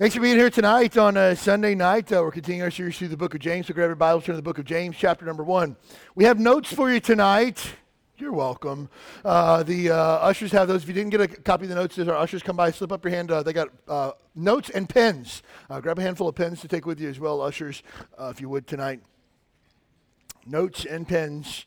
Thanks for being here tonight on a Sunday night. Uh, we're continuing our series through the book of James. So grab your Bible, turn to the book of James, chapter number one. We have notes for you tonight. You're welcome. Uh, the uh, ushers have those. If you didn't get a copy of the notes, as our ushers come by, slip up your hand. Uh, they got uh, notes and pens. Uh, grab a handful of pens to take with you as well, ushers, if you would tonight. Notes and pens.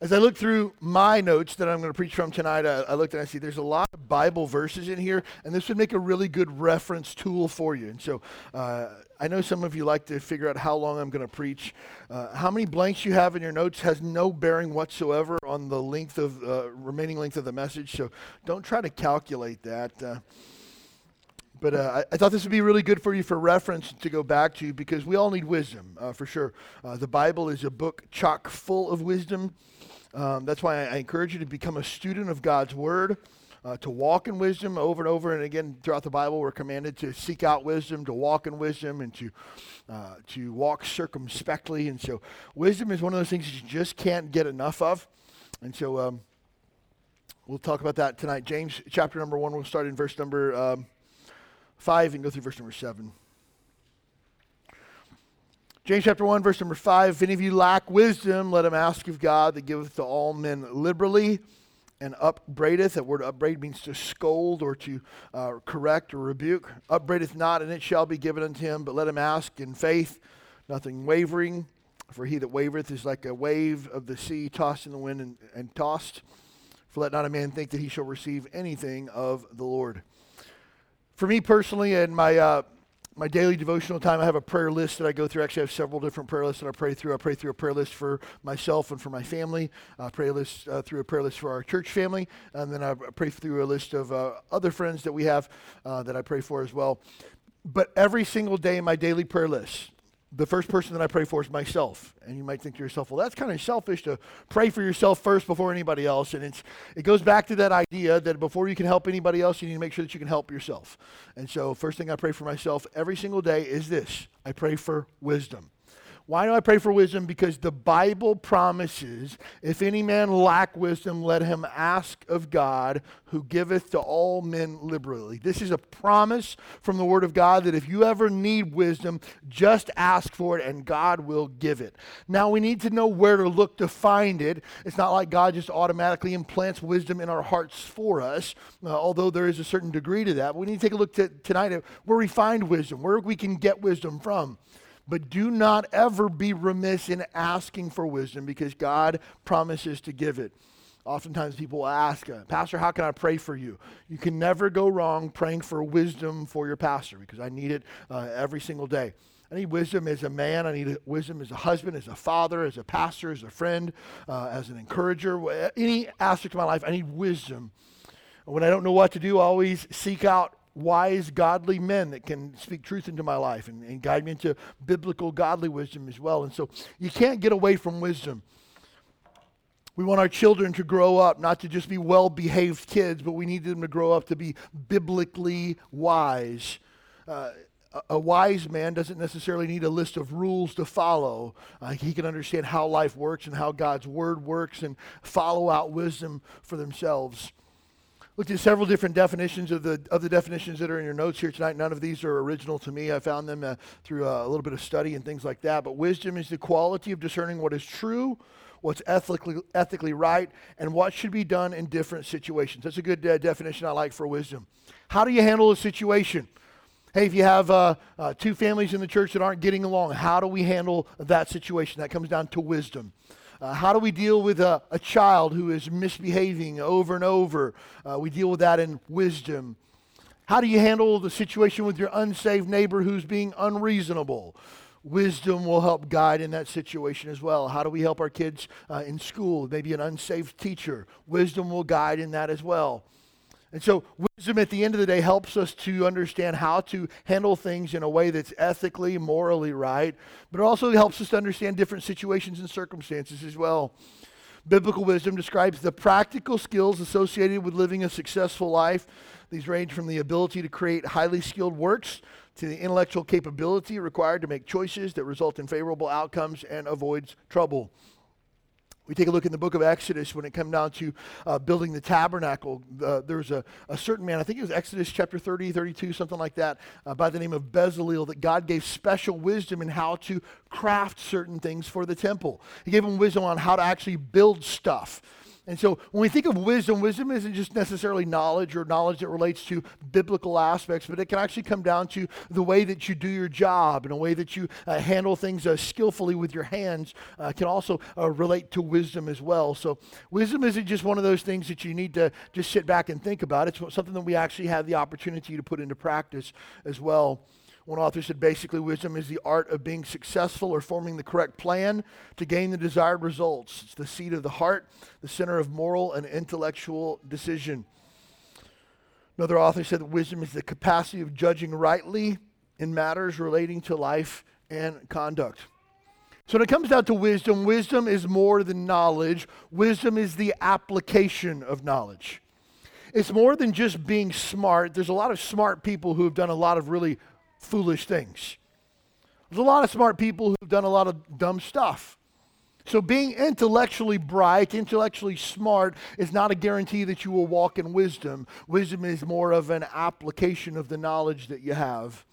As I look through my notes that I'm going to preach from tonight, I, I, looked and I see there's a lot of Bible verses in here, and this would make a really good reference tool for you. And so uh, I know some of you like to figure out how long I'm going to preach. Uh, how many blanks you have in your notes has no bearing whatsoever on the length of uh, remaining length of the message. So don't try to calculate that. Uh, but uh, I, I, thought this would be really good for you for reference to go back to because we all need wisdom uh, for sure. Uh, the Bible is a book chock full of wisdom. Um, that's why I, I, encourage you to become a student of God's Word, uh, to walk in wisdom over and over. And again, throughout the Bible, we're commanded to seek out wisdom, to walk in wisdom, and to, uh, to walk circumspectly. And so, wisdom is one of those things that you just can't get enough of. And so, um, we'll talk about that tonight. James chapter number one, we'll start in verse number um, five and go through verse number seven. James chapter 1, verse number 5 If any of you lack wisdom, let him ask of God that giveth to all men liberally and upbraideth. That word upbraid means to scold or to uh, correct or rebuke. Upbraideth not, and it shall be given unto him, but let him ask in faith, nothing wavering. For he that wavereth is like a wave of the sea tossed in the wind and, and tossed. For let not a man think that he shall receive anything of the Lord. For me personally, and my. Uh, my daily devotional time, I have a prayer list that I go through. Actually, I have several different prayer lists that I pray through. I pray through a prayer list for myself and for my family. I pray list uh, through a prayer list for our church family, and then I pray through a list of uh, other friends that we have uh, that I pray for as well. But every single day in my daily prayer list, the first person that I pray for is myself. And you might think to yourself, well, that's kind of selfish to pray for yourself first before anybody else. And it's, it goes back to that idea that before you can help anybody else, you need to make sure that you can help yourself. And so, first thing I pray for myself every single day is this I pray for wisdom. Why do I pray for wisdom? Because the Bible promises, if any man lack wisdom, let him ask of God, who giveth to all men liberally. This is a promise from the Word of God that if you ever need wisdom, just ask for it and God will give it. Now, we need to know where to look to find it. It's not like God just automatically implants wisdom in our hearts for us, uh, although there is a certain degree to that. But we need to take a look to, tonight at where we find wisdom, where we can get wisdom from. But do not ever be remiss in asking for wisdom because God promises to give it. Oftentimes people ask, uh, Pastor, how can I pray for you? You can never go wrong praying for wisdom for your pastor because I need it uh, every single day. I need wisdom as a man. I need wisdom as a husband, as a father, as a pastor, as a friend, uh, as an encourager. Any aspect of my life, I need wisdom. When I don't know what to do, I always seek out wise, godly men that can speak truth into my life and, and guide me into biblical, godly wisdom as well. And so you can't get away from wisdom. We want our children to grow up not to just be well behaved kids, but we need them to grow up to be biblically wise. Uh, a wise man doesn't necessarily need a list of rules to follow. Uh, he can understand how life works and how God's word works and follow out wisdom for themselves looked at several different definitions of the of the definitions that are in your notes here tonight. None of these are original to me. I found them uh, through uh, a little bit of study and things like that. But wisdom is the quality of discerning what is true, what's ethically ethically right, and what should be done in different situations. That's a good uh, definition I like for wisdom. How do you handle a situation? Hey, if you have uh, uh, two families in the church that aren't getting along, how do we handle that situation? That comes down to wisdom. Uh, how do we deal with a, a, child who is misbehaving over and over? Uh, we deal with that in wisdom. How do you handle the situation with your unsaved neighbor who's being unreasonable? Wisdom will help guide in that situation as well. How do we help our kids uh, in school? Maybe an unsaved teacher. Wisdom will guide in that as well. And so, wisdom at the end of the day helps us to understand how to handle things in a way that's ethically, morally right, but it also helps us to understand different situations and circumstances as well. Biblical wisdom describes the practical skills associated with living a successful life. These range from the ability to create highly skilled works to the intellectual capability required to make choices that result in favorable outcomes and avoids trouble. We take a look in the book of Exodus when it comes down to uh, building the tabernacle. Uh, there's a, a, certain man, I think it was Exodus chapter 30, 32, something like that, uh, by the name of Bezalel, that God gave special wisdom in how to craft certain things for the temple. He gave him wisdom on how to actually build stuff. And so when we think of wisdom, wisdom isn't just necessarily knowledge or knowledge that relates to biblical aspects, but it can actually come down to the way that you do your job and a way that you uh, handle things uh, skillfully with your hands uh, can also uh, relate to wisdom as well. So wisdom isn't just one of those things that you need to just sit back and think about. It's something that we actually have the opportunity to put into practice as well. One author said basically, wisdom is the art of being successful or forming the correct plan to gain the desired results. It's the seat of the heart, the center of moral and intellectual decision. Another author said that wisdom is the capacity of judging rightly in matters relating to life and conduct. So when it comes down to wisdom, wisdom is more than knowledge. Wisdom is the application of knowledge. It's more than just being smart. There's a lot of smart people who have done a lot of really foolish things. There's a lot of smart people who've done a lot of dumb stuff. So, being intellectually bright, intellectually smart, is not a guarantee that you will walk in wisdom. Wisdom is more of an application of the knowledge that you have.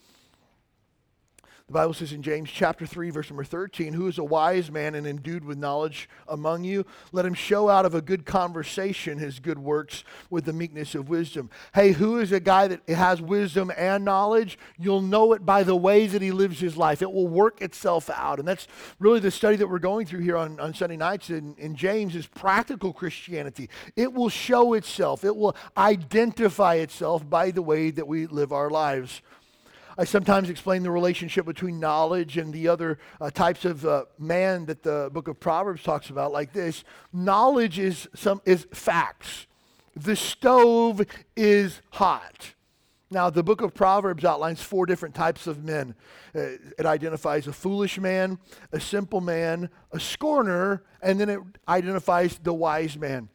The Bible says in James chapter 3, verse number 13, Who is a wise man and endued with knowledge among you? Let him show out of a good conversation his good works with the meekness of wisdom. Hey, who is a guy that has wisdom and knowledge? You'll know it by the ways that he lives his life. It will work itself out. And that's really the study that we're going through here on, on Sunday nights in, in James is practical Christianity. It will show itself, it will identify itself by the way that we live our lives. I sometimes explain the relationship between knowledge and the other uh, types of uh, man that the book of Proverbs talks about like this. Knowledge is, some, is facts. The stove is hot. Now, the book of Proverbs outlines four different types of men. Uh, it identifies a foolish man, a simple man, a scorner, and then it identifies the wise man.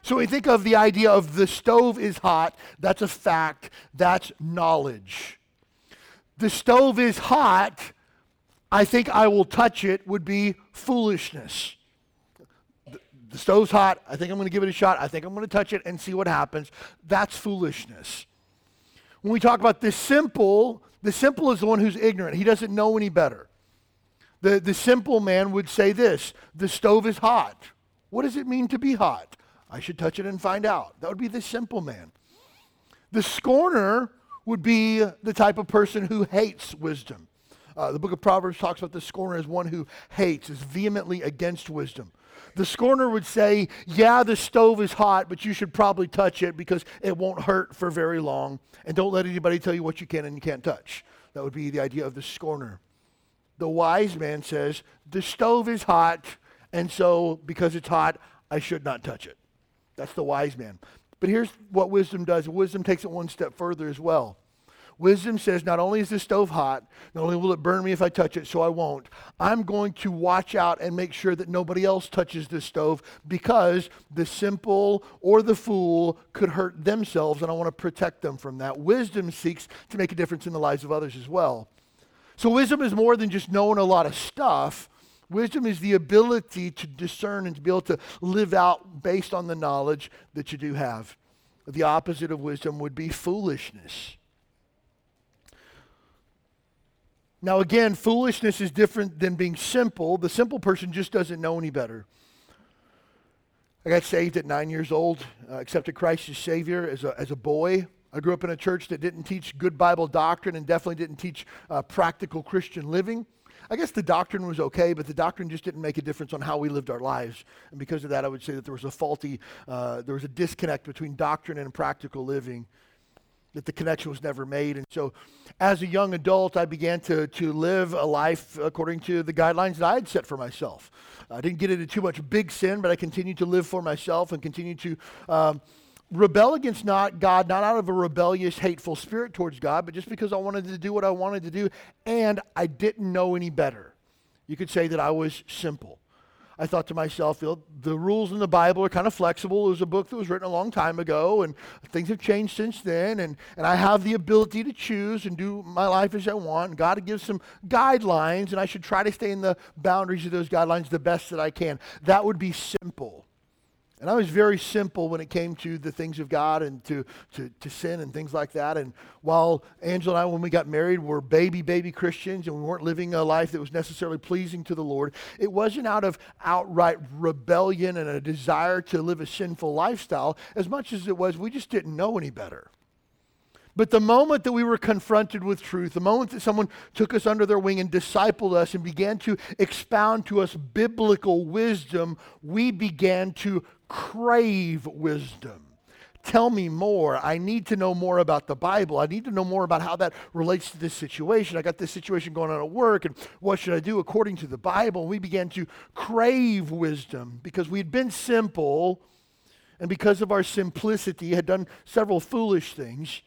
So we think of the idea of the stove is hot, that's a fact, that's knowledge the stove is hot, I think I will touch it would be foolishness. The, stove's hot. I think I'm going to give it a shot. I think I'm going to touch it and see what happens. That's foolishness. When we talk about the simple, the simple is the one who's ignorant. He doesn't know any better. The, the simple man would say this the stove is hot. What does it mean to be hot? I should touch it and find out. That would be the simple man. The scorner would be the type of person who hates wisdom. Uh, the book of Proverbs talks about the scorner as one who hates, is vehemently against wisdom. The scorner would say, Yeah, the stove is hot, but you should probably touch it because it won't hurt for very long. And don't let anybody tell you what you can and you can't touch. That would be the idea of the scorner. The wise man says, The stove is hot, and so because it's hot, I should not touch it. That's the wise man. But here's what wisdom does wisdom takes it one step further as well. Wisdom says, not only is the stove hot, not only will it burn me if I touch it, so I won't, I'm going to watch out and make sure that nobody else touches the stove because the simple or the fool could hurt themselves, and I want to protect them from that. Wisdom seeks to make a difference in the lives of others as well. So, wisdom is more than just knowing a lot of stuff. Wisdom is the ability to discern and to be able to live out based on the knowledge that you do have. The opposite of wisdom would be foolishness. Now, again, foolishness is different than being simple. The simple person just doesn't know any better. I got saved at nine years old, uh, accepted Christ as Savior as a, as a boy. I grew up in a church that didn't teach good Bible doctrine and definitely didn't teach uh, practical Christian living. I guess the doctrine was okay, but the doctrine just didn't make a difference on how we lived our lives. And because of that, I would say that there was a faulty, uh, there was a disconnect between doctrine and practical living, that the connection was never made. And so, as a young adult, I began to, to live a life according to the guidelines that I had set for myself. I didn't get into too much big sin, but I continued to live for myself and continued to. Um, rebel against not God, not out of a rebellious, hateful spirit towards God, but just because I wanted to do what I wanted to do, and I didn't know any better. You could say that I was simple. I thought to myself, the rules in the Bible are kind of flexible. It was a book that was written a long time ago, and things have changed since then. And, and I have the ability to choose and do my life as I want. God gives some guidelines, and I should try to stay in the boundaries of those guidelines the best that I can. That would be simple. And I was very simple when it came to the things of God and to, to, to sin and things like that. And while Angela and I, when we got married, were baby, baby Christians and we weren't living a life that was necessarily pleasing to the Lord, it wasn't out of outright rebellion and a desire to live a sinful lifestyle as much as it was we just didn't know any better. But the moment that we were confronted with truth, the moment that someone took us under their wing and discipled us and began to expound to us biblical wisdom, we began to crave wisdom. Tell me more. I need to know more about the Bible. I need to know more about how that relates to this situation. I got this situation going on at work, and what should I do according to the Bible? We began to crave wisdom because we'd been simple, and because of our simplicity, had done several foolish things.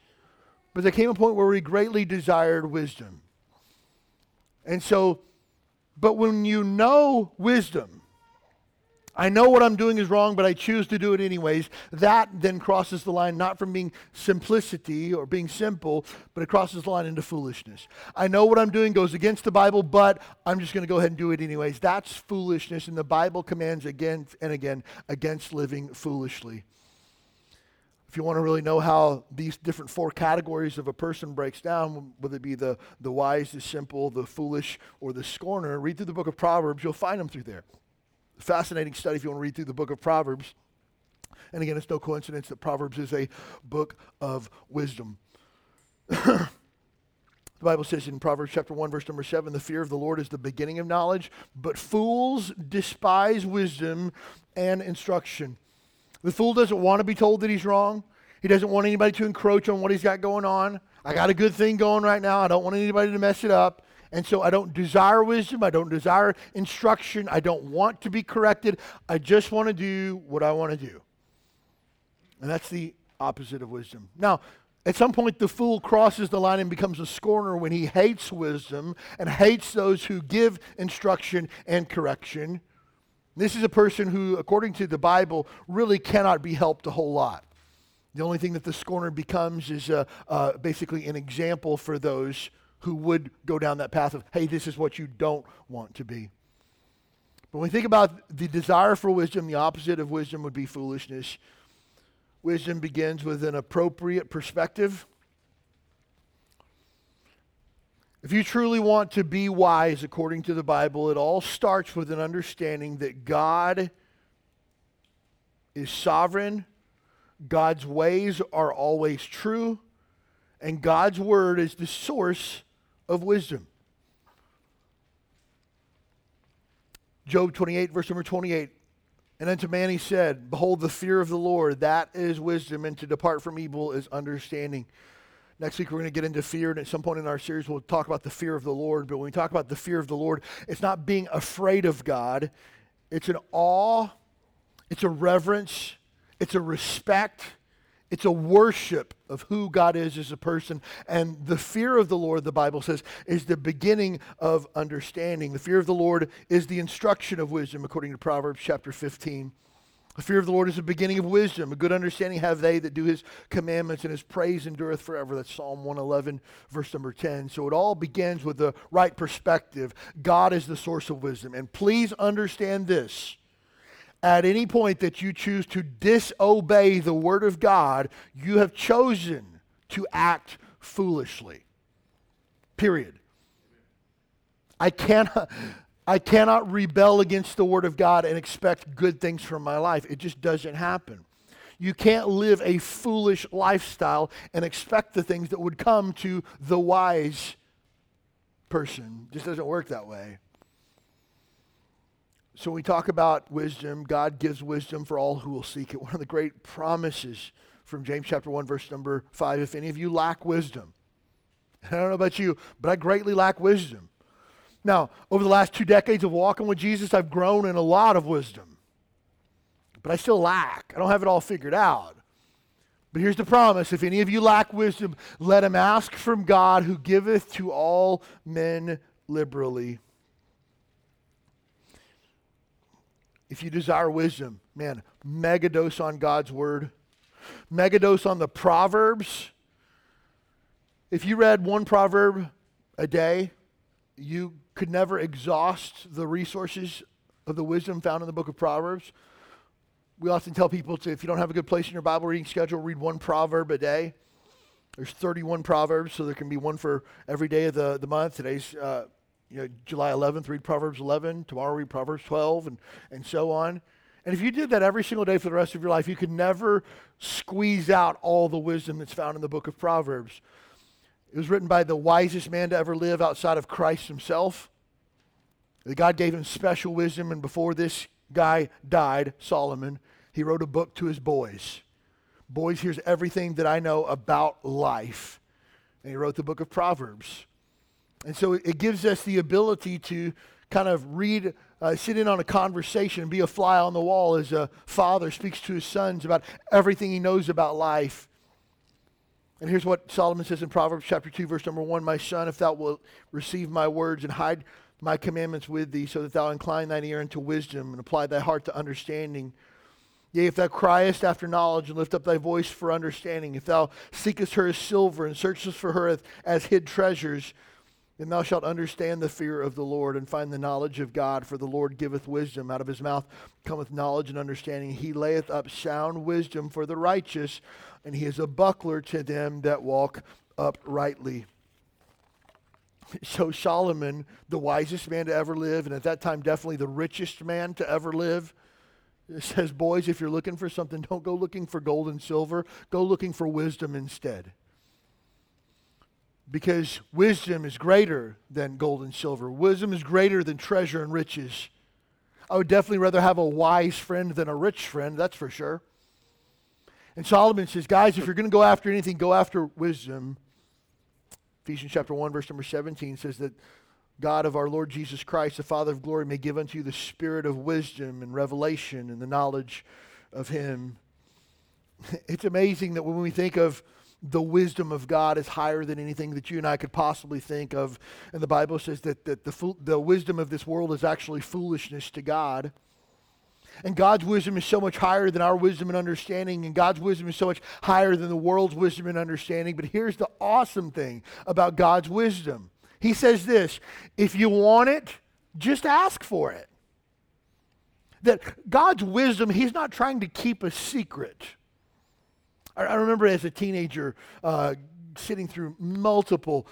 But there came a point where we greatly desired wisdom. And so, but when you know wisdom, I know what I'm doing is wrong, but I choose to do it anyways. That then crosses the line not from being simplicity or being simple, but it crosses the line into foolishness. I know what I'm doing goes against the Bible, but I'm just going to go ahead and do it anyways. That's foolishness, and the Bible commands again and again against living foolishly. If you want to really know how these different four categories of a person breaks down, whether it be the, the wise, the simple, the foolish, or the scorner, read through the book of Proverbs. You'll find them through there fascinating study if you want to read through the book of Proverbs. And again, it's no coincidence that Proverbs is a book of wisdom. the Bible says in Proverbs chapter 1, verse number 7 the fear of the Lord is the beginning of knowledge, but fools despise wisdom and instruction. The fool doesn't want to be told that he's wrong. He doesn't want anybody to encroach on what he's got going on. I got a good thing going right now. I don't want anybody to mess it up. And so I don't desire wisdom. I don't desire instruction. I don't want to be corrected. I just want to do what I want to do. And that's the opposite of wisdom. Now, at some point, the fool crosses the line and becomes a scorner when he hates wisdom and hates those who give instruction and correction. This is a person who, according to the Bible, really cannot be helped a whole lot. The only thing that the scorner becomes is uh, uh, basically an example for those who would go down that path of, hey, this is what you don't want to be. But when we think about the desire for wisdom, the opposite of wisdom would be foolishness. Wisdom begins with an appropriate perspective. If you truly want to be wise according to the Bible, it all starts with an understanding that God is sovereign, God's ways are always true, and God's word is the source of wisdom. Job 28, verse number 28. And unto man he said, Behold, the fear of the Lord, that is wisdom, and to depart from evil is understanding. Next week, we're going to get into fear, and at some point in our series, we'll talk about the fear of the Lord. But when we talk about the fear of the Lord, it's not being afraid of God, it's an awe, it's a reverence, it's a respect, it's a worship of who God is as a person. And the fear of the Lord, the Bible says, is the beginning of understanding. The fear of the Lord is the instruction of wisdom, according to Proverbs chapter 15. The fear of the Lord is the beginning of wisdom. A good understanding have they that do his commandments, and his praise endureth forever. That's Psalm 111, verse number 10. So it all begins with the right perspective. God is the source of wisdom. And please understand this at any point that you choose to disobey the word of God, you have chosen to act foolishly. Period. I cannot, I cannot rebel against the word of God and expect good things from my life. It just doesn't happen. You can't live a foolish lifestyle and expect the things that would come to the wise person. It just doesn't work that way. So when we talk about wisdom, God gives wisdom for all who will seek it. One of the great promises from James chapter 1, verse number 5, if any of you lack wisdom, I don't know about you, but I greatly lack wisdom. Now, over the last two decades of walking with Jesus, I've grown in a lot of wisdom. But I still lack. I don't have it all figured out. But here's the promise if any of you lack wisdom, let him ask from God who giveth to all men liberally. If you desire wisdom, man, megadose on God's word, megadose on the Proverbs. If you read one proverb a day, you could never exhaust the resources of the wisdom found in the book of Proverbs. We often tell people to, if you don't have a good place in your Bible reading schedule, read one proverb a day. There's 31 proverbs, so there can be one for every day of the, the month. Today's uh, you know, July 11th, read Proverbs 11. Tomorrow, read Proverbs 12, and, and so on. And if you did that every single day for the rest of your life, you could never squeeze out all the wisdom that's found in the book of Proverbs. It was written by the wisest man to ever live outside of Christ himself. God gave him special wisdom, and before this guy died, Solomon, he wrote a book to his boys. Boys, here's everything that I know about life. And he wrote the book of Proverbs. And so it gives us the ability to kind of read, uh, sit in on a conversation be a fly on the wall as a father speaks to his sons about everything he knows about life. And here's what Solomon says in Proverbs chapter 2, verse number 1 My son, if thou wilt receive my words and hide my commandments with thee, so that thou incline thine ear unto wisdom and apply thy heart to understanding. Yea, if thou criest after knowledge and lift up thy voice for understanding, if thou seekest her as silver and searchest for her as, as hid treasures, then thou shalt understand the fear of the Lord and find the knowledge of God. For the Lord giveth wisdom. Out of his mouth cometh knowledge and understanding. He layeth up sound wisdom for the righteous, and he is a buckler to them that walk uprightly. So Solomon, the wisest man to ever live, and at that time definitely the richest man to ever live, says, Boys, if you're looking for something, don't go looking for gold and silver. Go looking for wisdom instead. Because wisdom is greater than gold and silver, wisdom is greater than treasure and riches. I would definitely rather have a wise friend than a rich friend, that's for sure. And Solomon says, Guys, if you're going to go after anything, go after wisdom. Ephesians chapter 1, verse number 17 says that God of our Lord Jesus Christ, the Father of glory, may give unto you the spirit of wisdom and revelation and the knowledge of Him. It's amazing that when we think of the wisdom of God is higher than anything that you and I could possibly think of. And the Bible says that, that the, the wisdom of this world is actually foolishness to God. And God's wisdom is so much higher than our wisdom and understanding, and God's wisdom is so much higher than the world's wisdom and understanding. But here's the awesome thing about God's wisdom He says this if you want it, just ask for it. That God's wisdom, He's not trying to keep a secret. I, I remember as a teenager uh, sitting through multiple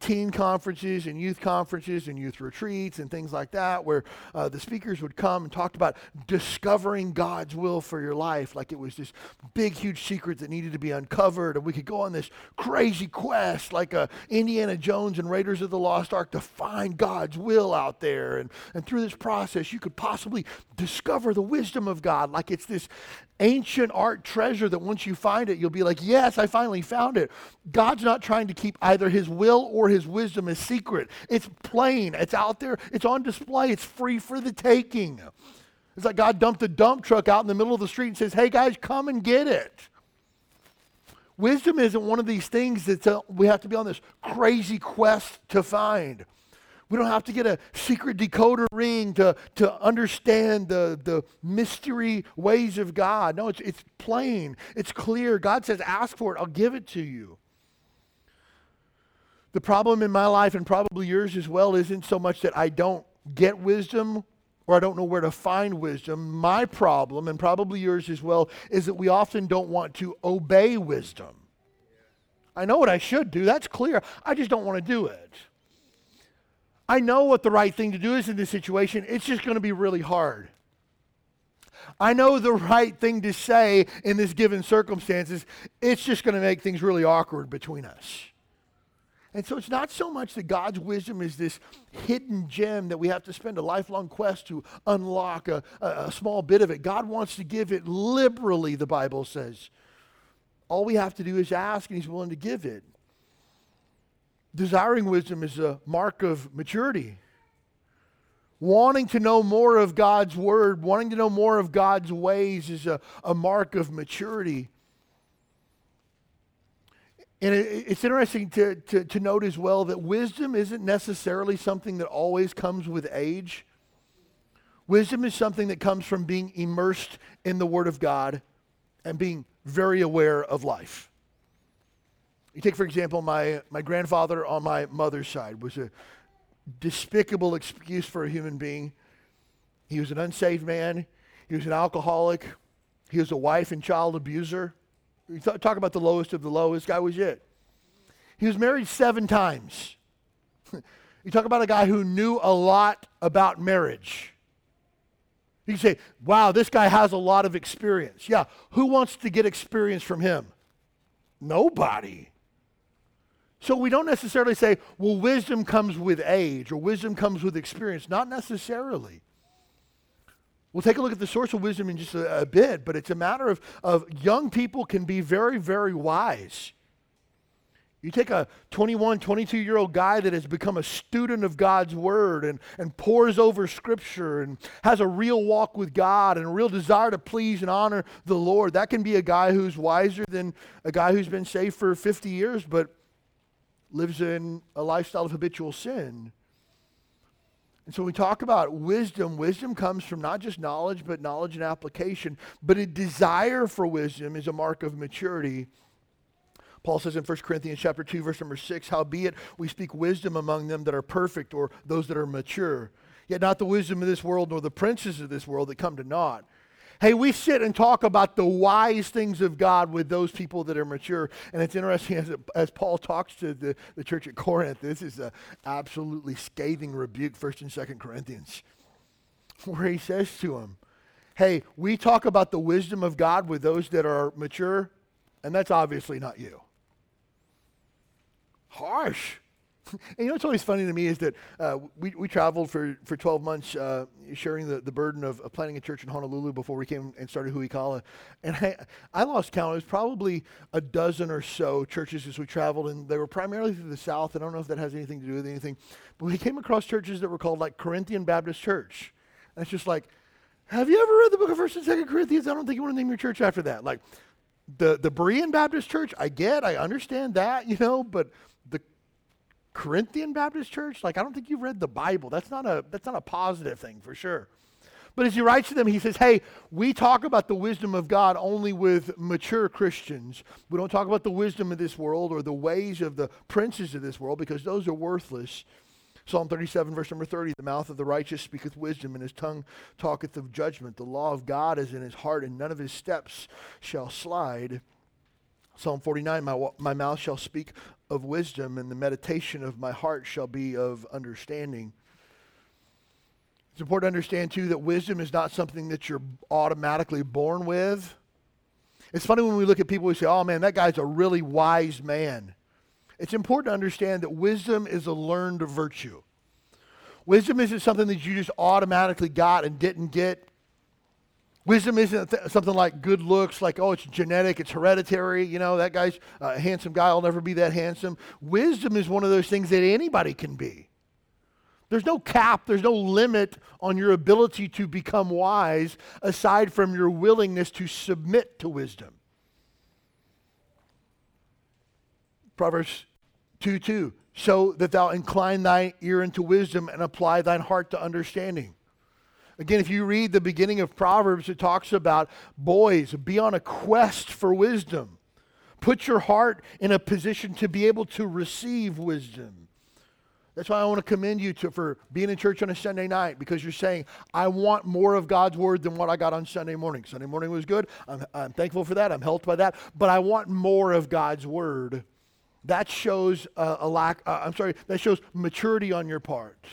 teen conferences and youth conferences and youth retreats and things like that, where uh, the speakers would come and talk about discovering God's will for your life, like it was this big, huge secret that needed to be uncovered, and we could go on this crazy quest, like uh, Indiana Jones and Raiders of the Lost Ark, to find God's will out there. And, and through this process, you could possibly discover the wisdom of God, like it's this ancient art treasure that once you find it, you'll be like, yes, I finally found it. God's not trying to keep either his will or his wisdom is secret. It's plain, it's out there, it's on display, it's free for the taking. It's like God dumped a dump truck out in the middle of the street and says, hey guys, come and get it. Wisdom isn't one of these things that we have to be on this crazy quest to find. We don't have to get a secret decoder ring to, to understand the, the mystery ways of God. No, it's, it's plain, it's clear. God says, ask for it, I'll give it to you. The problem in my life, and probably yours as well, isn't so much that I don't get wisdom or I don't know where to find wisdom. My problem, and probably yours as well, is that we often don't want to obey wisdom. I know what I should do, that's clear. I just don't want to do it. I know what the right thing to do is in this situation. It's just going to be really hard. I know the right thing to say in this given circumstances. It's just going to make things really awkward between us. And so it's not so much that God's wisdom is this hidden gem that we have to spend a lifelong quest to unlock a, a, small bit of it. God wants to give it liberally, the Bible says. All we have to do is ask, and He's willing to give it. Desiring wisdom is a mark of maturity. Wanting to know more of God's word, wanting to know more of God's ways is a, a mark of maturity. And it, it's interesting to, to, to note as well that wisdom isn't necessarily something that always comes with age. Wisdom is something that comes from being immersed in the Word of God and being very aware of life. You take, for example, my, my grandfather on my mother's side was a despicable excuse for a human being. He was an unsaved man. He was an alcoholic. He was a wife and child abuser. Talk about the lowest of the low. This guy was it. He was married seven times. you talk about a guy who knew a lot about marriage. You say, wow, this guy has a lot of experience. Yeah, who wants to get experience from him? Nobody. So we don't necessarily say, well, wisdom comes with age or wisdom comes with experience. Not necessarily. We'll take a look at the source of wisdom in just a, a, bit, but it's a matter of, of young people can be very, very wise. You take a 21, 22 year old guy that has become a student of God's word and, and pores over scripture and has a real walk with God and a real desire to please and honor the Lord. That can be a guy who's wiser than a guy who's been saved for 50 years but lives in a lifestyle of habitual sin. And so we talk about wisdom. Wisdom comes from not just knowledge, but knowledge and application. But a desire for wisdom is a mark of maturity. Paul says in 1 Corinthians chapter 2, verse number 6, Howbeit we speak wisdom among them that are perfect, or those that are mature. Yet not the wisdom of this world, nor the princes of this world that come to naught. Hey, we sit and talk about the wise things of God with those people that are mature. And it's interesting as, as Paul talks to the, the church at Corinth, this is an absolutely scathing rebuke, 1st and 2nd Corinthians, where he says to them, Hey, we talk about the wisdom of God with those that are mature, and that's obviously not you. Harsh. and you know what's always funny to me is that uh, we, we traveled for, for 12 months uh, sharing the, the burden of, of, planning a church in Honolulu before we came and started Huikala. And I, I lost count. It was probably a dozen or so churches as we traveled, and they were primarily through the South. I don't know if that has anything to do with anything. But we came across churches that were called like Corinthian Baptist Church. And it's just like, have you ever read the book of 1st and 2nd Corinthians? I don't think you want to name your church after that. Like, the, the Berean Baptist Church, I get, I understand that, you know, but Corinthian Baptist Church? Like, I don't think you've read the Bible. That's not a, that's not a positive thing for sure. But as he writes to them, he says, Hey, we talk about the wisdom of God only with mature Christians. We don't talk about the wisdom of this world or the ways of the princes of this world because those are worthless. Psalm 37, verse number 30 The mouth of the righteous speaketh wisdom, and his tongue talketh of judgment. The law of God is in his heart, and none of his steps shall slide. Psalm 49 my, my mouth shall speak of wisdom, and the meditation of my heart shall be of understanding. It's important to understand, too, that wisdom is not something that you're automatically born with. It's funny when we look at people who say, oh man, that guy's a really wise man. It's important to understand that wisdom is a learned virtue. Wisdom isn't something that you just automatically got and didn't get. Wisdom isn't th- something like good looks, like, oh, it's genetic, it's hereditary. You know, that guy's a handsome guy, I'll never be that handsome. Wisdom is one of those things that anybody can be. There's no cap, there's no limit on your ability to become wise aside from your willingness to submit to wisdom. Proverbs 2 2. So that thou incline thy ear into wisdom and apply thine heart to understanding. Again, if you read the beginning of Proverbs, it talks about boys, be on a quest for wisdom. Put your heart in a position to be able to receive wisdom. That's why I want to commend you to, for being in church on a Sunday night because you're saying, I want more of God's word than what I got on Sunday morning. Sunday morning was good. I'm, I'm thankful for that. I'm helped by that. But I want more of God's word that shows a, a lack, uh, I'm sorry, that shows maturity on your part.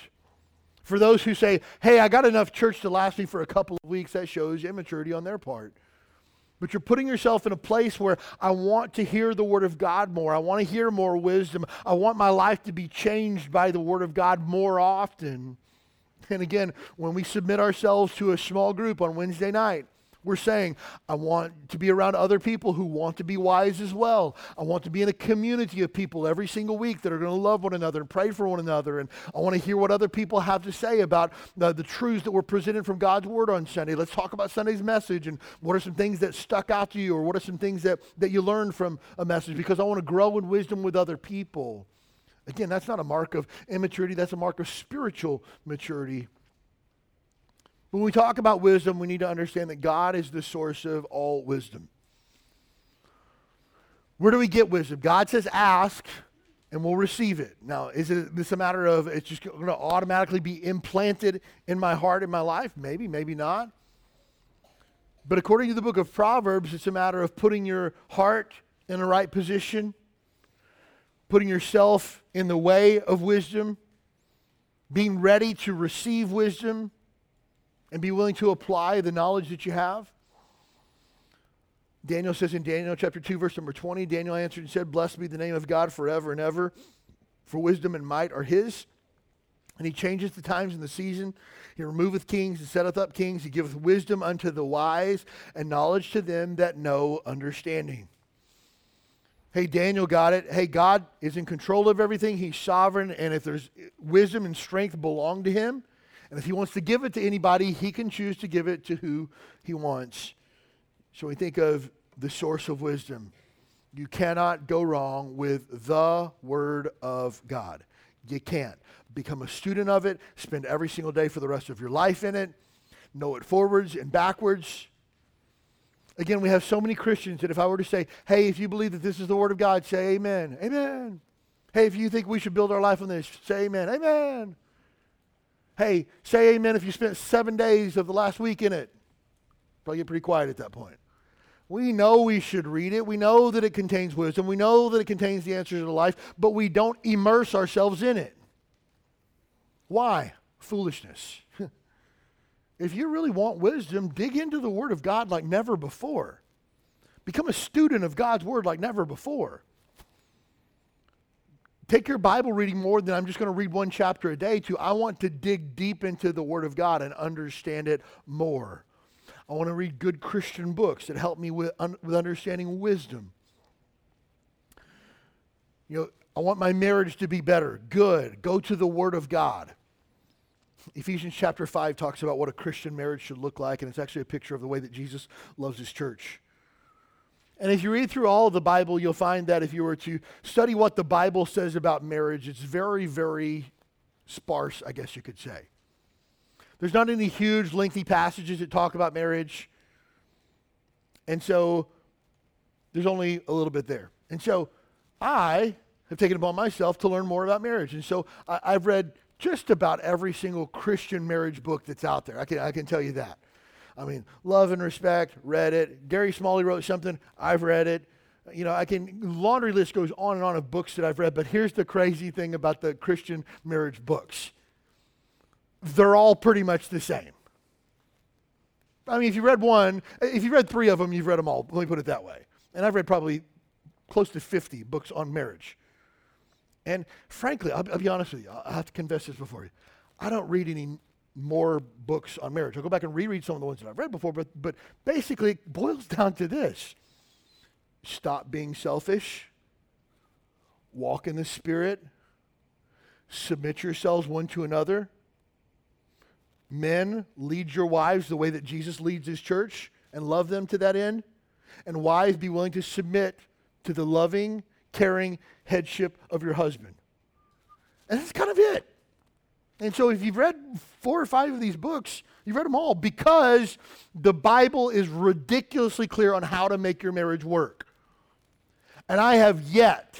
For those who say, hey, I got enough church to last me for a couple of weeks, that shows immaturity on their part. But you're putting yourself in a place where I want to hear the Word of God more. I want to hear more wisdom. I want my life to be changed by the Word of God more often. And again, when we submit ourselves to a small group on Wednesday night, We're saying, I want to be around other people who want to be wise as well. I want to be in a community of people every single week that are going to love one another and pray for one another. And I want to hear what other people have to say about the, the truths that were presented from God's Word on Sunday. Let's talk about Sunday's message and what are some things that stuck out to you or what are some things that, that you learned from a message because I want to grow in wisdom with other people. Again, that's not a mark of immaturity, that's a mark of spiritual maturity. When we talk about wisdom, we need to understand that God is the source of all wisdom. Where do we get wisdom? God says, ask, and we'll receive it. Now, is it this a matter of it's just going to automatically be implanted in my heart, in my life? Maybe, maybe not. But according to the book of Proverbs, it's a matter of putting your heart in the right position, putting yourself in the way of wisdom, being ready to receive wisdom and be willing to apply the knowledge that you have? Daniel says in Daniel chapter 2, verse number 20, Daniel answered and said, Blessed be the name of God forever and ever, for wisdom and might are his. And he changes the times and the season. He removeth kings and setteth up kings. He giveth wisdom unto the wise and knowledge to them that know understanding. Hey, Daniel got it. Hey, God is in control of everything. He's sovereign. And if there's wisdom and strength belong to him, and if he wants to give it to anybody, he can choose to give it to who he wants. So we think of the source of wisdom. You cannot go wrong with the Word of God. You can't. Become a student of it, spend every single day for the rest of your life in it, know it forwards and backwards. Again, we have so many Christians that if I were to say, hey, if you believe that this is the Word of God, say amen. Amen. Hey, if you think we should build our life on this, say amen. Amen. Hey, say amen if you spent seven days of the last week in it. Probably get pretty quiet at that point. We know we should read it. We know that it contains wisdom. We know that it contains the answers to life, but we don't immerse ourselves in it. Why? Foolishness. if you really want wisdom, dig into the Word of God like never before. Become a student of God's Word like never before. Take your Bible reading more than I'm just going to read one chapter a day to I want to dig deep into the Word of God and understand it more. I want to read good Christian books that help me with, un, with understanding wisdom. You know, I want my marriage to be better. Good. Go to the Word of God. Ephesians chapter 5 talks about what a Christian marriage should look like, and it's actually a picture of the way that Jesus loves his church. And if you read through all of the Bible, you'll find that if you were to study what the Bible says about marriage, it's very, very sparse, I guess you could say. There's not any huge, lengthy passages that talk about marriage. And so there's only a little bit there. And so I have taken upon myself to learn more about marriage. And so I, have read just about every single Christian marriage book that's out there. I can, I can tell you that. I mean, Love and Respect, read it. Gary Smalley wrote something, I've read it. You know, I can, laundry list goes on and on of books that I've read, but here's the crazy thing about the Christian marriage books they're all pretty much the same. I mean, if you read one, if you read three of them, you've read them all. Let me put it that way. And I've read probably close to 50 books on marriage. And frankly, I'll, I'll be honest with you, I have to confess this before you. I don't read any more books on marriage. I'll go back and reread some of the ones that I've read before, but, but basically it boils down to this stop being selfish, walk in the Spirit, submit yourselves one to another. Men, lead your wives the way that Jesus leads his church and love them to that end. And wives, be willing to submit to the loving, caring headship of your husband. And that's kind of it. And so if you've read four or five of these books, you've read them all because the Bible is ridiculously clear on how to make your marriage work. And I have yet,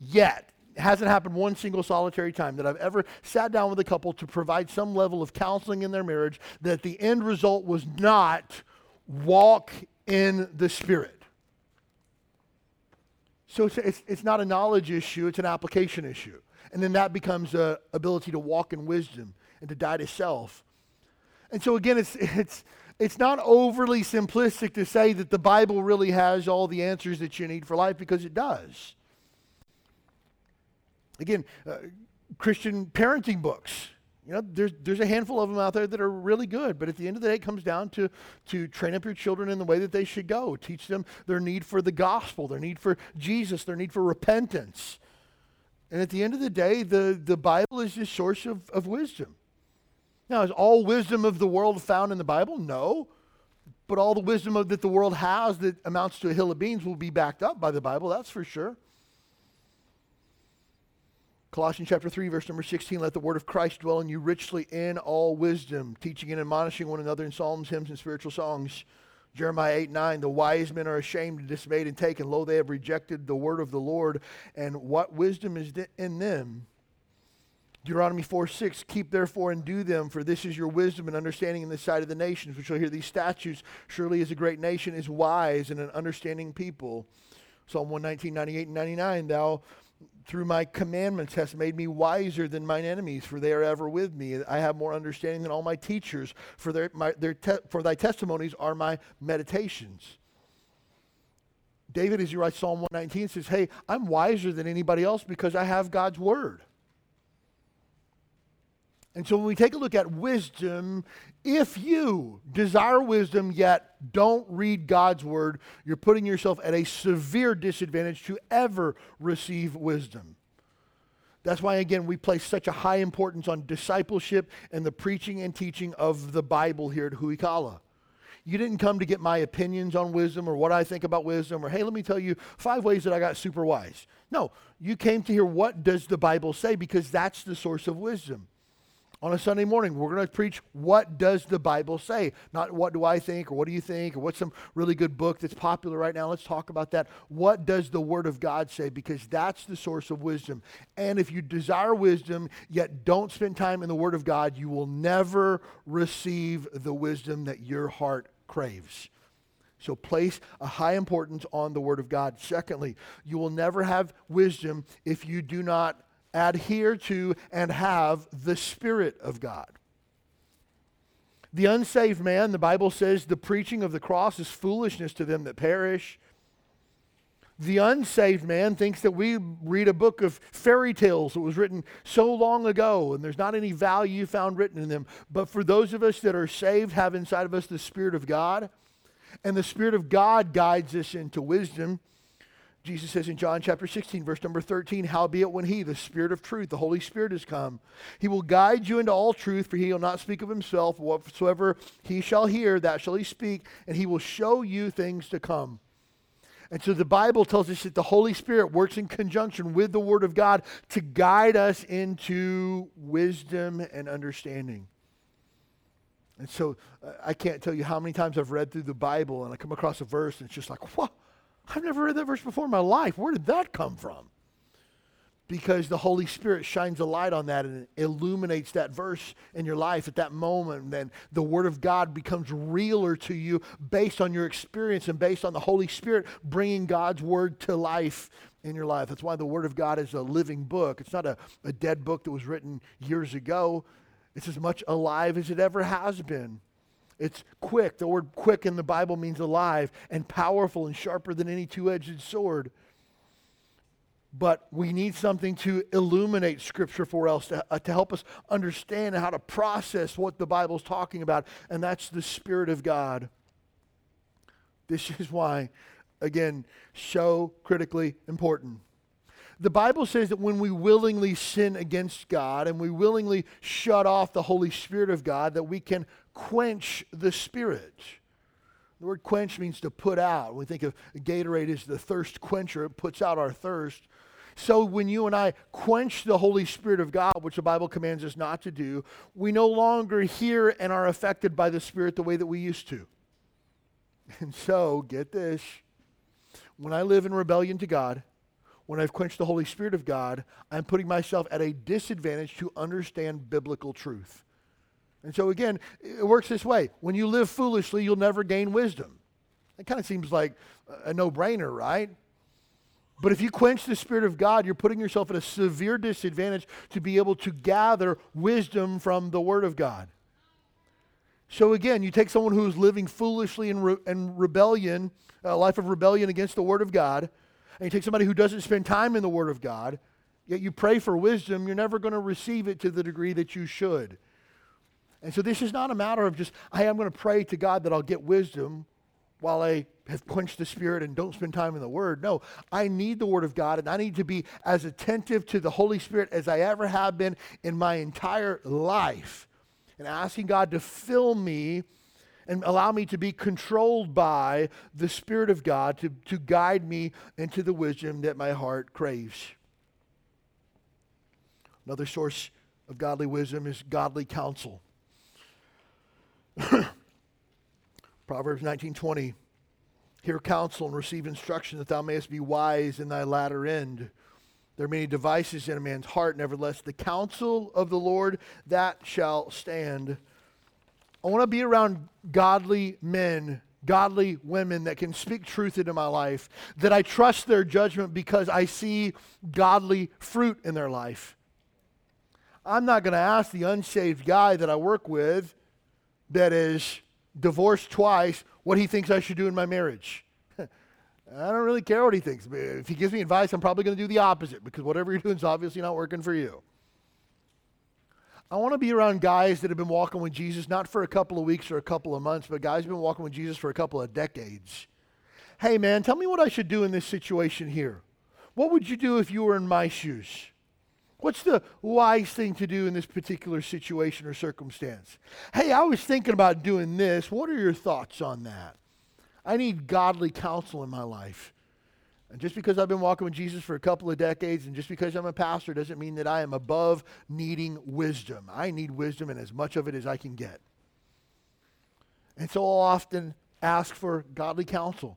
yet, it hasn't happened one single solitary time that I've ever sat down with a couple to provide some level of counseling in their marriage that the end result was not walk in the Spirit. So it's, it's, it's not a knowledge issue, it's an application issue. And then that becomes a ability to walk in wisdom and to die to self. And so again, it's it's it's not overly simplistic to say that the Bible really has all the answers that you need for life because it does. Again, uh, Christian parenting books. You know, there's, there's a handful of them out there that are really good, but at the end of the day, it comes down to, to train up your children in the way that they should go. Teach them their need for the gospel, their need for Jesus, their need for repentance. And at the end of the day, the, the Bible is the source of, of wisdom. Now, is all wisdom of the world found in the Bible? No. But all the wisdom of, that the world has that amounts to a hill of beans will be backed up by the Bible, that's for sure. Colossians chapter 3, verse number 16, let the word of Christ dwell in you richly in all wisdom, teaching and admonishing one another in psalms, hymns, and spiritual songs. Jeremiah 8, 9, the wise men are ashamed and dismayed and taken. Lo, they have rejected the word of the Lord, and what wisdom is in them? Deuteronomy 4, 6, keep therefore and do them, for this is your wisdom and understanding in the sight of the nations, which shall hear these statutes. Surely as a great nation is wise and an understanding people. Psalm 119, 98, and 99, thou through my commandments hast made me wiser than mine enemies, for they are ever with me. I have more understanding than all my teachers, for, their, my, their te- for thy testimonies are my meditations. David, as you write Psalm 119, says, Hey, I'm wiser than anybody else because I have God's word. And so when we take a look at wisdom, if you desire wisdom yet don't read God's word, you're putting yourself at a severe disadvantage to ever receive wisdom. That's why, again, we place such a high importance on discipleship and the preaching and teaching of the Bible here at Huikala. You didn't come to get my opinions on wisdom or what I think about wisdom or, hey, let me tell you five ways that I got super wise. No, you came to hear what does the Bible say because that's the source of wisdom on a Sunday morning, we're going to preach what does the Bible say? Not what do I think or what do you think or what's some really good book that's popular right now. Let's talk about that. What does the Word of God say? Because that's the source of wisdom. And if you desire wisdom yet don't spend time in the Word of God, you will never receive the wisdom that your heart craves. So place a high importance on the Word of God. Secondly, you will never have wisdom if you do not adhere to and have the Spirit of God. The unsaved man, the Bible says, the preaching of the cross is foolishness to them that perish. The unsaved man thinks that we read a book of fairy tales that was written so long ago and there's not any value found written in them. But for those of us that are saved, have inside of us the Spirit of God, and the Spirit of God guides us into wisdom. Jesus says in John chapter 16, verse number 13, Howbeit when he, the Spirit of truth, the Holy Spirit is come, he will guide you into all truth, for he will not speak of himself. Whatsoever he shall hear, that shall he speak, and he will show you things to come. And so the Bible tells us that the Holy Spirit works in conjunction with the Word of God to guide us into wisdom and understanding. And so uh, I can't tell you how many times I've read through the Bible and I come across a verse and it's just like, what? I've never read that verse before in my life. Where did that come from? Because the Holy Spirit shines a light on that and illuminates that verse in your life at that moment. And then the Word of God becomes realer to you based on your experience and based on the Holy Spirit bringing God's Word to life in your life. That's why the Word of God is a living book. It's not a, a dead book that was written years ago, it's as much alive as it ever has been. It's quick. The word quick in the Bible means alive and powerful and sharper than any two edged sword. But we need something to illuminate Scripture for us, to, uh, to help us understand how to process what the Bible's talking about, and that's the Spirit of God. This is why, again, so critically important. The Bible says that when we willingly sin against God and we willingly shut off the Holy Spirit of God, that we can quench the Spirit. The word quench means to put out. We think of Gatorade as the thirst quencher, it puts out our thirst. So when you and I quench the Holy Spirit of God, which the Bible commands us not to do, we no longer hear and are affected by the Spirit the way that we used to. And so, get this when I live in rebellion to God, when I've quenched the Holy Spirit of God, I'm putting myself at a disadvantage to understand biblical truth. And so, again, it works this way. When you live foolishly, you'll never gain wisdom. It kind of seems like a no brainer, right? But if you quench the Spirit of God, you're putting yourself at a severe disadvantage to be able to gather wisdom from the Word of God. So again, you take someone who's living foolishly in, re- in rebellion, a life of rebellion against the Word of God, and you take somebody who doesn't spend time in the Word of God, yet you pray for wisdom, you're never going to receive it to the degree that you should. And so this is not a matter of just, hey, I'm going to pray to God that I'll get wisdom while I have quenched the spirit and don't spend time in the Word. No, I need the Word of God and I need to be as attentive to the Holy Spirit as I ever have been in my entire life. And asking God to fill me and allow me to be controlled by the Spirit of God to, to guide me into the wisdom that my heart craves. Another source of godly wisdom is godly counsel. Proverbs 19:20 Hear counsel and receive instruction that thou mayest be wise in thy latter end. There are many devices in a man's heart, nevertheless, the counsel of the Lord that shall stand. I want to be around godly men, godly women that can speak truth into my life, that I trust their judgment because I see godly fruit in their life. I'm not going to ask the unsaved guy that I work with that is divorced twice what he thinks I should do in my marriage. I don't really care what he thinks. If he gives me advice, I'm probably going to do the opposite because whatever you're doing is obviously not working for you. I want to be around guys that have been walking with Jesus not for a couple of weeks or a couple of months, but guys who've been walking with Jesus for a couple of decades. Hey, man, tell me what I should do in this situation here. What would you do if you were in my shoes? What's the wise thing to do in this particular situation or circumstance? Hey, I was thinking about doing this. What are your thoughts on that? I need godly counsel in my life. And just because I've been walking with Jesus for a couple of decades and just because I'm a pastor doesn't mean that I am above needing wisdom. I need wisdom and as much of it as I can get. And so I'll often ask for godly counsel.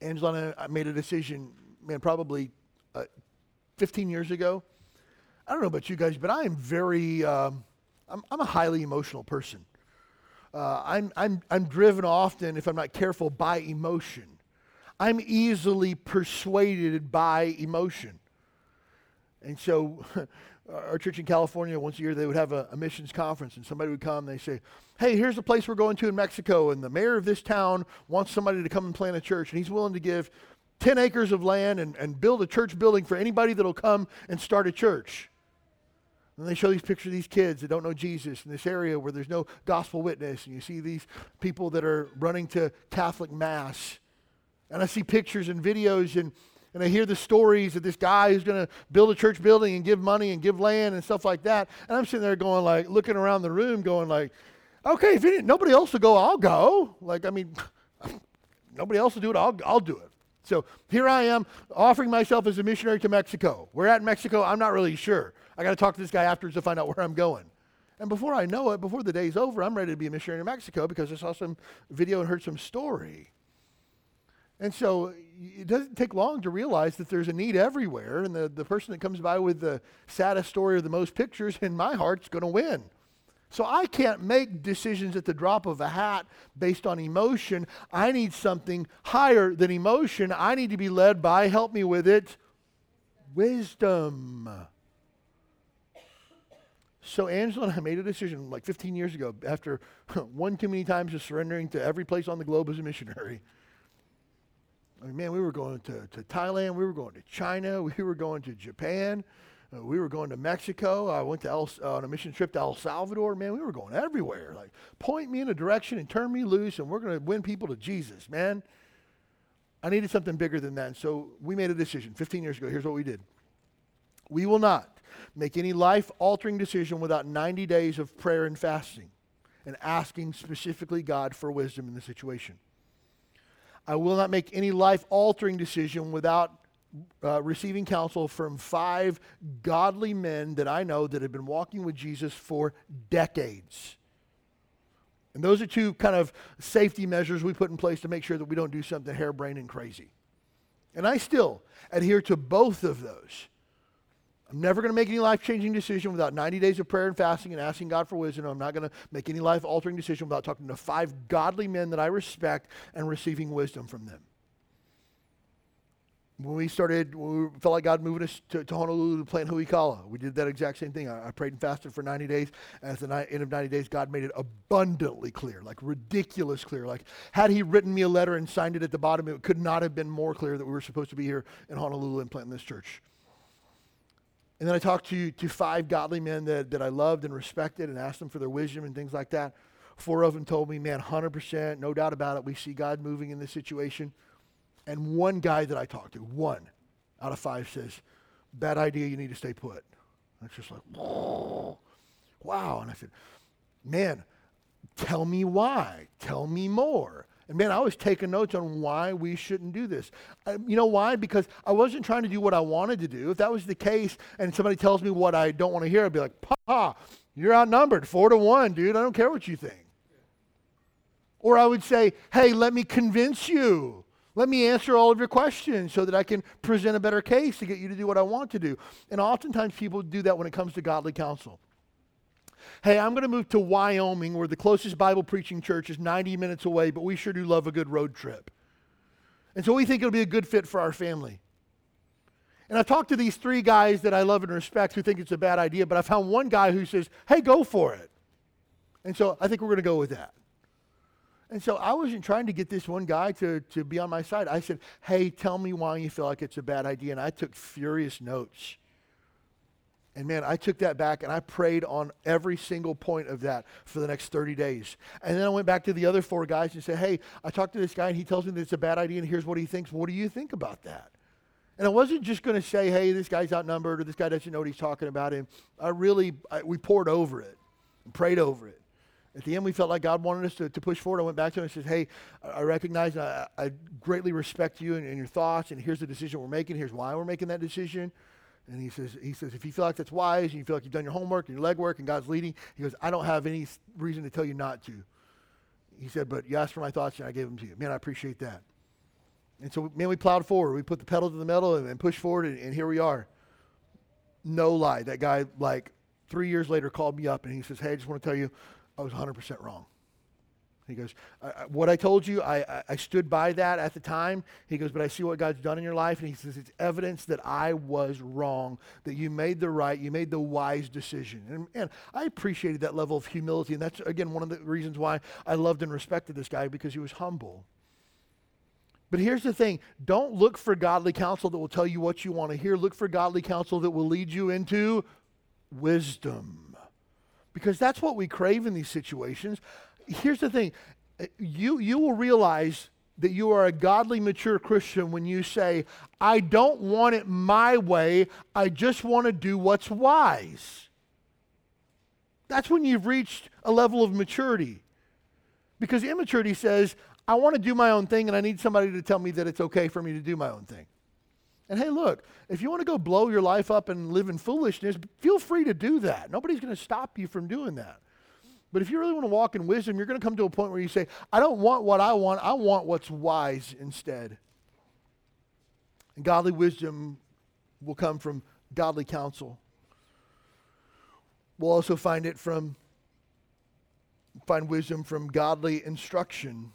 Angela I made a decision, man, probably uh, 15 years ago. I don't know about you guys, but I am very, um, I'm, I'm, a highly emotional person. Uh, I'm, I'm, I'm driven often, if I'm not careful, by emotion. I'm easily persuaded by emotion. And so, our church in California, once a year, they would have a, a, missions conference, and somebody would come and they say, Hey, here's the place we're going to in Mexico, and the mayor of this town wants somebody to come and plant a church, and he's willing to give 10 acres of land and, and build a church building for anybody that'll come and start a church. And they show these pictures of these kids that don't know Jesus in this area where there's no gospel witness. And you see these people that are running to Catholic Mass. And I see pictures and videos and, and I hear the stories of this guy who's going to build a church building and give money and give land and stuff like that. And I'm sitting there going like, looking around the room going like, okay, if nobody else will go, I'll go. Like, I mean, nobody else will do it, I'll, I'll do it. So here I am offering myself as a missionary to Mexico. We're at Mexico, I'm not really sure. I got to talk to this guy afterwards to find out where I'm going. And before I know it, before the day's over, I'm ready to be a missionary in Mexico because I saw some video and heard some story. And so it doesn't take long to realize that there's a need everywhere, and the, the person that comes by with the saddest story or the most pictures in my heart's going to win. So I can't make decisions at the drop of a hat based on emotion. I need something higher than emotion. I need to be led by, help me with it, wisdom. So Angela and I made a decision like 15 years ago after one too many times of surrendering to every place on the globe as a missionary. I mean, man, we were going to, to Thailand, we were going to China, we were going to Japan. Uh, we were going to Mexico. I went to El, uh, on a mission trip to El Salvador. Man, we were going everywhere. Like, point me in a direction and turn me loose, and we're going to win people to Jesus, man. I needed something bigger than that. And so we made a decision 15 years ago. Here's what we did we will not make any life altering decision without 90 days of prayer and fasting and asking specifically God for wisdom in the situation. I will not make any life altering decision without uh, receiving counsel from five godly men that I know that have been walking with Jesus for decades. And those are two kind of safety measures we put in place to make sure that we don't do something harebrained and crazy. And I still adhere to both of those. I'm never going to make any life changing decision without 90 days of prayer and fasting and asking God for wisdom. I'm not going to make any life altering decision without talking to five godly men that I respect and receiving wisdom from them when we started, when we felt like God moving us to, to Honolulu to plant Huikala, we did that exact same thing. I, I prayed and fasted for 90 days. And at the ni- end of 90 days, God made it abundantly clear, like ridiculous clear. Like, had He written me a letter and signed it at the bottom, it could not have been more clear that we were supposed to be here in Honolulu and planting this church. And then I talked to, to five godly men that, that I loved and respected and asked them for their wisdom and things like that. Four of them told me, man, 100%, no doubt about it, we see God moving in this situation. And one guy that I talked to, one out of five says, bad idea, you need to stay put. And it's just like, wow. And I said, man, tell me why. Tell me more. And man, I was taking notes on why we shouldn't do this. Uh, you know why? Because I wasn't trying to do what I wanted to do. If that was the case and somebody tells me what I don't want to hear, I'd be like, Pa, you're outnumbered four to one, dude. I don't care what you think. Or I would say, hey, let me convince you. Let me answer all of your questions so that I can present a better case to get you to do what I want to do. And oftentimes people do that when it comes to godly counsel. Hey, I'm going to move to Wyoming where the closest Bible preaching church is 90 minutes away, but we sure do love a good road trip. And so we think it'll be a good fit for our family. And I've talked to these three guys that I love and respect who think it's a bad idea, but I found one guy who says, hey, go for it. And so I think we're going to go with that. And so I wasn't trying to get this one guy to, to be on my side. I said, hey, tell me why you feel like it's a bad idea. And I took furious notes. And man, I took that back and I prayed on every single point of that for the next 30 days. And then I went back to the other four guys and said, hey, I talked to this guy and he tells me that it's a bad idea and here's what he thinks. What do you think about that? And I wasn't just going to say, hey, this guy's outnumbered or this guy doesn't know what he's talking about. And I really, I, we pored over it and prayed over it. At the end, we felt like God wanted us to, to push forward. I went back to him and said, Hey, I recognize, I, I greatly respect you and, and, your thoughts, and here's the decision we're making. Here's why we're making that decision. And he says, he says, if you feel like that's wise and you feel like you've done your homework and your legwork and God's leading, he goes, I don't have any reason to tell you not to. He said, but you asked for my thoughts and I gave them to you. Man, I appreciate that. And so, man, we plowed forward. We put the pedal to the metal and, and pushed forward, and, and here we are. No lie. That guy, like, three years later called me up and he says, Hey, I just want to tell you, I was 100% wrong. He goes, I, What I told you, I, I stood by that at the time. He goes, But I see what God's done in your life. And he says, It's evidence that I was wrong, that you made the right, you made the wise decision. And, and I appreciated that level of humility. And that's, again, one of the reasons why I loved and respected this guy because he was humble. But here's the thing don't look for godly counsel that will tell you what you want to hear. Look for godly counsel that will lead you into wisdom because that's what we crave in these situations. Here's the thing uh, you, you will realize that you are a godly, mature Christian when you say, I don't want it my way, I just want to do what's wise. That's when you've reached a level of maturity. Because immaturity says, I want to do my own thing and I need somebody to tell me that it's okay for me to do my own thing. And hey, look, if you want to go blow your life up and live in foolishness, feel free to do that. Nobody's going to stop you from doing that. But if you really want to walk in wisdom, you're going to come to a point where you say, I don't want what I want, I want what's wise instead. And godly wisdom will come from godly counsel. We'll also find it from find wisdom from godly instruction.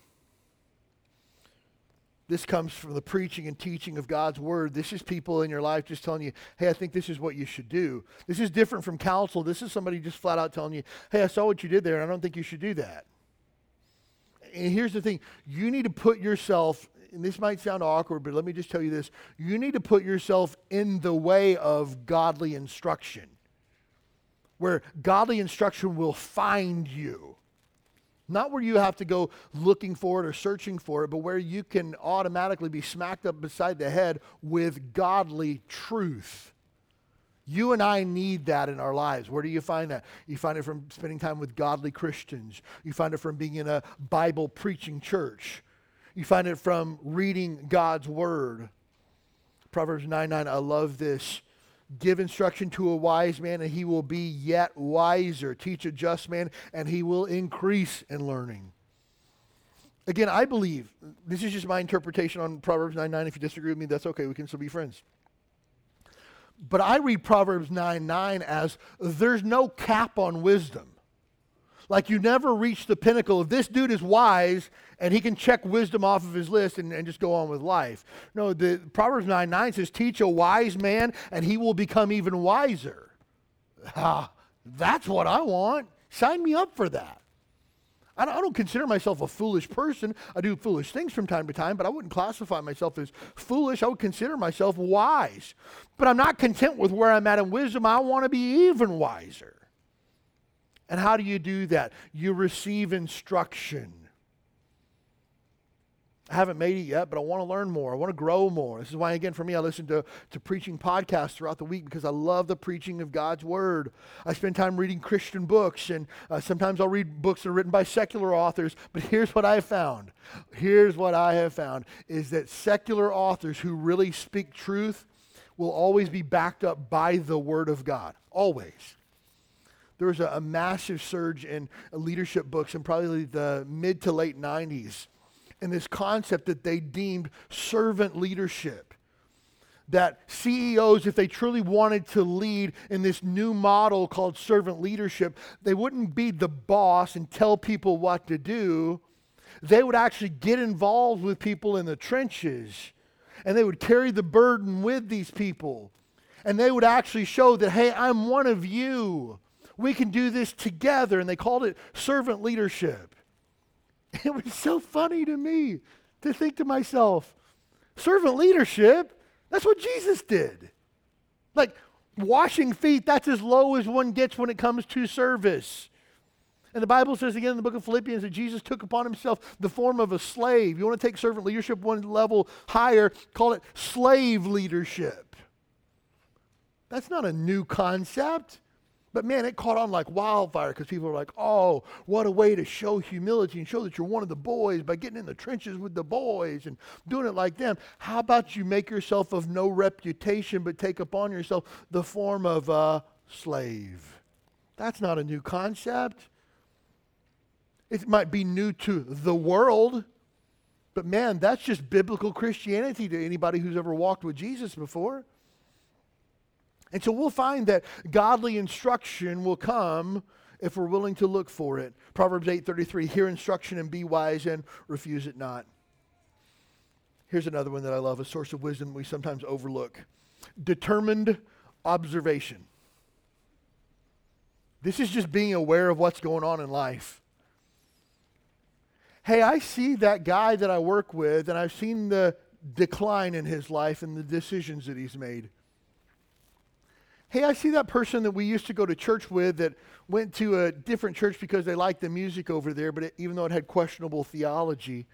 This comes from the preaching and teaching of God's word. This is people in your life just telling you, hey, I think this is what you should do. This is different from counsel. This is somebody just flat out telling you, hey, I saw what you did there, and I don't think you should do that. And here's the thing you need to put yourself, and this might sound awkward, but let me just tell you this you need to put yourself in the way of godly instruction, where godly instruction will find you. Not where you have to go looking for it or searching for it, but where you can automatically be smacked up beside the head with godly truth. You and I need that in our lives. Where do you find that? You find it from spending time with godly Christians. You find it from being in a Bible preaching church. You find it from reading God's word. Proverbs 9 9, I love this. Give instruction to a wise man, and he will be yet wiser. Teach a just man, and he will increase in learning. Again, I believe, this is just my interpretation on Proverbs 9 9. If you disagree with me, that's okay. We can still be friends. But I read Proverbs 9 9 as there's no cap on wisdom. Like you never reach the pinnacle of this dude is wise and he can check wisdom off of his list and, and just go on with life. No, the Proverbs 9 9 says, Teach a wise man and he will become even wiser. Ah, that's what I want. Sign me up for that. I don't, I don't consider myself a foolish person. I do foolish things from time to time, but I wouldn't classify myself as foolish. I would consider myself wise. But I'm not content with where I'm at in wisdom. I want to be even wiser. And how do you do that? You receive instruction. I haven't made it yet, but I want to learn more. I want to grow more. This is why, again, for me, I listen to, to preaching podcasts throughout the week because I love the preaching of God's Word. I spend time reading Christian books, and uh, sometimes I'll read books that are written by secular authors. But here's what I have found. Here's what I have found is that secular authors who really speak truth will always be backed up by the Word of God. Always there was a, a, massive surge in leadership books in probably the mid to late 90s in this concept that they deemed servant leadership. That CEOs, if they truly wanted to lead in this new model called servant leadership, they wouldn't be the boss and tell people what to do. They would actually get involved with people in the trenches and they would carry the burden with these people. And they would actually show that, hey, I'm one of you. We can do this together. And they called it servant leadership. It was so funny to me to think to myself, servant leadership, that's what Jesus did. Like washing feet, that's as low as one gets when it comes to service. And the Bible says again in the book of Philippians that Jesus took upon himself the form of a slave. You want to take servant leadership one level higher, call it slave leadership. That's not a new concept. But man, it caught on like wildfire because people were like, oh, what a way to show humility and show that you're one of the boys by getting in the trenches with the boys and doing it like them. How about you make yourself of no reputation but take upon yourself the form of a slave? That's not a new concept. It might be new to the world, but man, that's just biblical Christianity to anybody who's ever walked with Jesus before. And so we'll find that godly instruction will come if we're willing to look for it. Proverbs 8:33, hear instruction and be wise and refuse it not. Here's another one that I love, a source of wisdom we sometimes overlook. Determined observation. This is just being aware of what's going on in life. Hey, I see that guy that I work with, and I've seen the decline in his life and the decisions that he's made. Hey, I see that person that we used to go to church with that went to a different church because they liked the music over there, but it, even though it had questionable theology.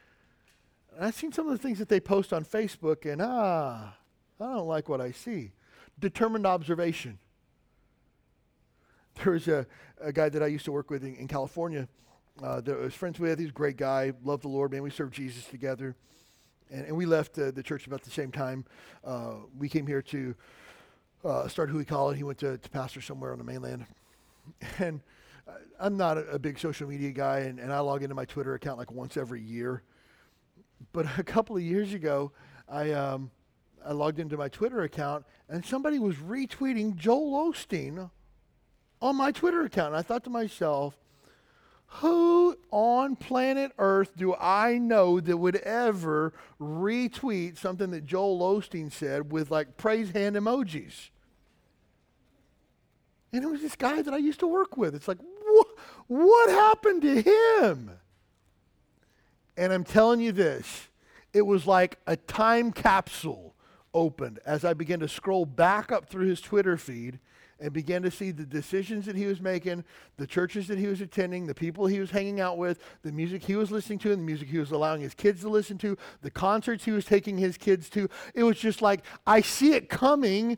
And I've seen some of the things that they post on Facebook, and ah, I don't like what I see. Determined observation. There was a, a guy that I used to work with in, in California uh, that I was friends with. He's a great guy, loved the Lord, man. We served Jesus together. And, and we left uh, the church about the same time. Uh, we came here to uh, started Huikala. He went to, to pastor somewhere on the mainland. And I'm not a, a, big social media guy, and, and I log into my Twitter account like once every year. But a couple of years ago, I, um, I logged into my Twitter account, and somebody was retweeting Joel Osteen on my Twitter account. And I thought to myself, who on planet Earth do I know that would ever retweet something that Joel Osteen said with like praise hand emojis? And it was this guy that I used to work with. It's like, what, what happened to him? And I'm telling you this it was like a time capsule opened as I began to scroll back up through his Twitter feed and began to see the decisions that he was making, the churches that he was attending, the people he was hanging out with, the music he was listening to, and the music he was allowing his kids to listen to, the concerts he was taking his kids to. It was just like, I see it coming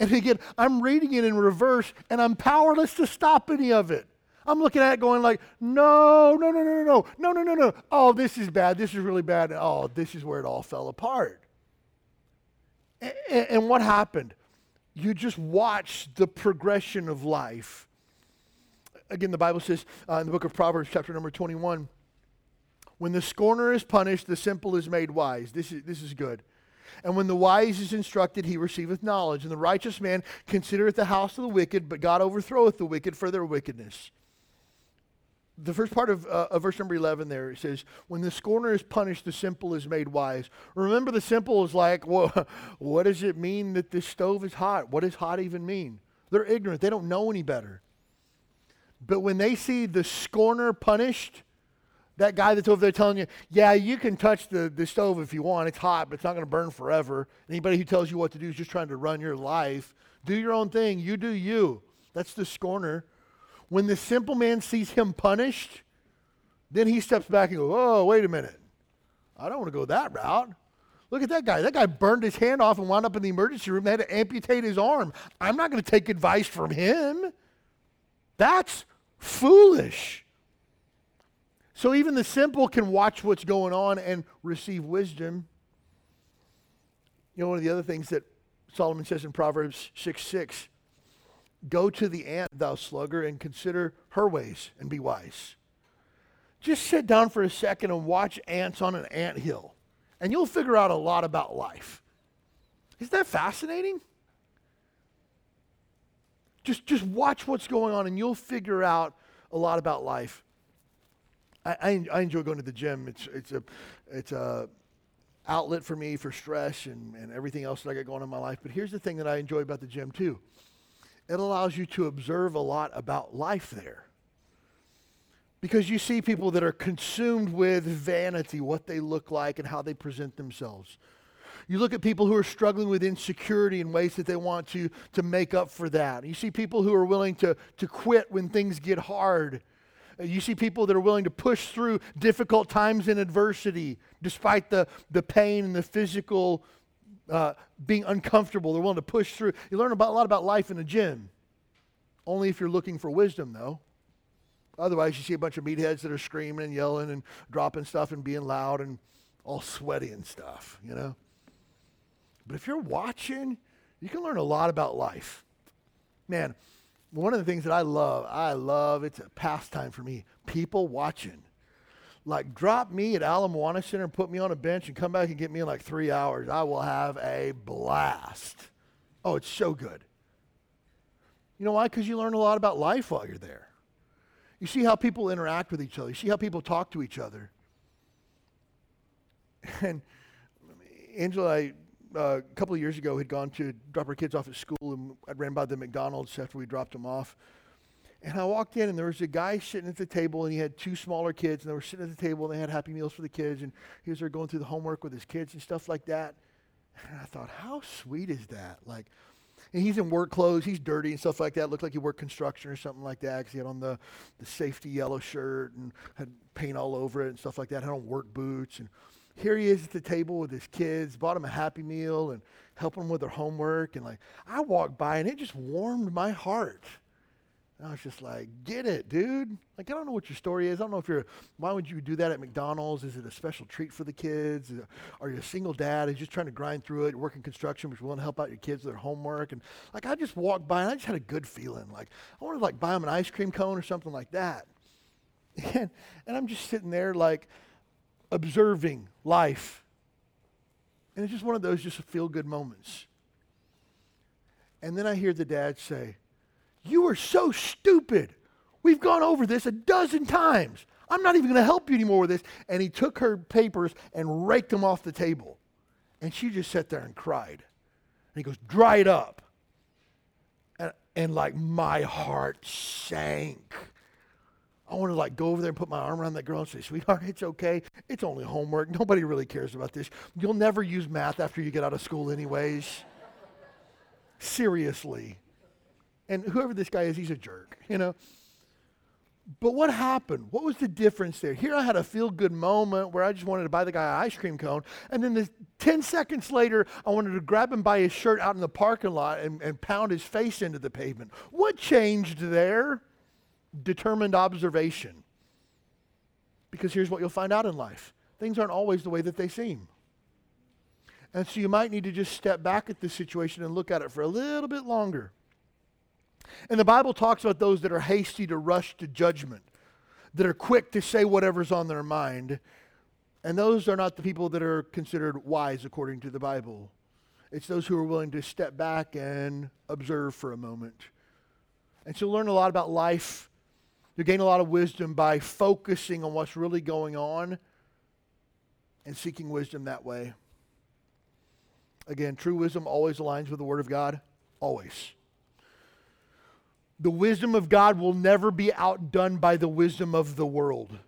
and again, I'm reading it in reverse and I'm powerless to stop any of it. I'm looking at it going like, no, no, no, no, no, no, no, no, no. No. Oh, this is bad. This is really bad. Oh, this is where it all fell apart. And, what happened? You just watch the progression of life. Again, the Bible says uh, in the book of Proverbs, chapter number 21, when the scorner is punished, the simple is made wise. This is, this is good. And when the wise is instructed, he receiveth knowledge. And the righteous man considereth the house of the wicked, but God overthroweth the wicked for their wickedness. The first part of, uh, of verse number 11 there it says, When the scorner is punished, the simple is made wise. Remember, the simple is like, well, what does it mean that this stove is hot? What does hot even mean? They're ignorant, they don't know any better. But when they see the scorner punished, That guy that's over there telling you, yeah, you can touch the, the stove if you want. It's hot, but it's not going to burn forever. Anybody who tells you what to do is just trying to run your life. Do your own thing. You do you. That's the scorner. When the simple man sees him punished, then he steps back and goes, oh, wait a minute. I don't want to go that route. Look at that guy. That guy burned his hand off and wound up in the emergency room. They had to amputate his arm. I'm not going to take advice from him. That's foolish. So even the simple can watch what's going on and receive wisdom. You know, one of the other things that Solomon says in Proverbs 6 6 Go to the ant, thou sluggard, and consider her ways and be wise. Just sit down for a second and watch ants on an ant hill and you'll figure out a lot about life. Isn't that fascinating? Just, just watch what's going on and you'll figure out a lot about life. I, I, enjoy going to the gym. It's, it's a, it's a outlet for me for stress and, and everything else that I got going on in my life. But here's the thing that I enjoy about the gym too. It allows you to observe a lot about life there. Because you see people that are consumed with vanity, what they look like and how they present themselves. You look at people who are struggling with insecurity in ways that they want to, to make up for that. You see people who are willing to, to quit when things get hard. You see people that are willing to push through difficult times in adversity, despite the, the pain and the physical uh, being uncomfortable. They're willing to push through. You learn about, a lot about life in the gym. Only if you're looking for wisdom, though. Otherwise, you see a bunch of meatheads that are screaming and yelling and dropping stuff and being loud and all sweaty and stuff, you know? But if you're watching, you can learn a lot about life. Man, one of the things that I love, I love, it's a pastime for me, people watching. Like, drop me at Ala Moana Center and put me on a bench and come back and get me in like three hours. I will have a blast. Oh, it's so good. You know why? Because you learn a lot about life while you're there. You see how people interact with each other. You see how people talk to each other. And Angela, I, uh, a couple of years ago, had gone to drop her kids off at school, and I ran by the McDonald's after we dropped them off. And I walked in, and there was a guy sitting at the table, and he had two smaller kids, and they were sitting at the table, and they had Happy Meals for the kids, and he was there going through the homework with his kids and stuff like that. And I thought, how sweet is that? Like, and he's in work clothes. He's dirty and stuff like that. Looked like he worked construction or something like that because he had on the, the safety yellow shirt and had paint all over it and stuff like that. Had on work boots. And here he is at the table with his kids. Bought him a Happy Meal and helping them with their homework. And like I walked by and it just warmed my heart. And I was just like, get it, dude. Like, I don't know what your story is. I don't know if you're, why would you do that at McDonald's? Is it a special treat for the kids? Are you a single dad who's just trying to grind through it, working construction, but you want to help out your kids with their homework? And like, I just walked by and I just had a good feeling. Like, I wanted to like buy them an ice cream cone or something like that. And, and I'm just sitting there like observing life. And it's just one of those just feel good moments. And then I hear the dad say, you are so stupid. We've gone over this a dozen times. I'm not even going to help you anymore with this. And he took her papers and raked them off the table. And she just sat there and cried. And he goes, Dry it up. And, and like my heart sank. I want to like go over there and put my arm around that girl and say, sweetheart, it's okay. It's only homework. Nobody really cares about this. You'll never use math after you get out of school, anyways. Seriously. And whoever this guy is, he's a jerk, you know. But what happened? What was the difference there? Here I had a feel good moment where I just wanted to buy the guy an ice cream cone. And then the, 10 seconds later, I wanted to grab him by his shirt out in the parking lot and, and pound his face into the pavement. What changed there? Determined observation. Because here's what you'll find out in life things aren't always the way that they seem. And so you might need to just step back at this situation and look at it for a little bit longer. And the Bible talks about those that are hasty to rush to judgment, that are quick to say whatever's on their mind. And those are not the people that are considered wise according to the Bible. It's those who are willing to step back and observe for a moment. And so learn a lot about life. You gain a lot of wisdom by focusing on what's really going on and seeking wisdom that way. Again, true wisdom always aligns with the Word of God. Always. The wisdom of God will never be outdone by the wisdom of the world.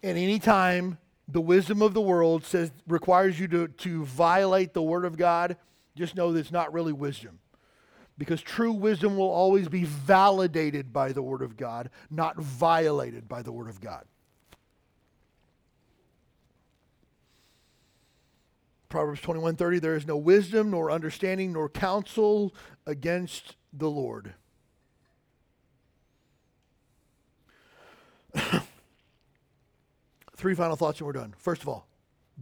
And anytime the wisdom of the world says requires you to, to violate the word of God, just know that it's not really wisdom. Because true wisdom will always be validated by the word of God, not violated by the word of God. Proverbs 21:30 there is no wisdom nor understanding nor counsel against the Lord. Three final thoughts and we're done. First of all,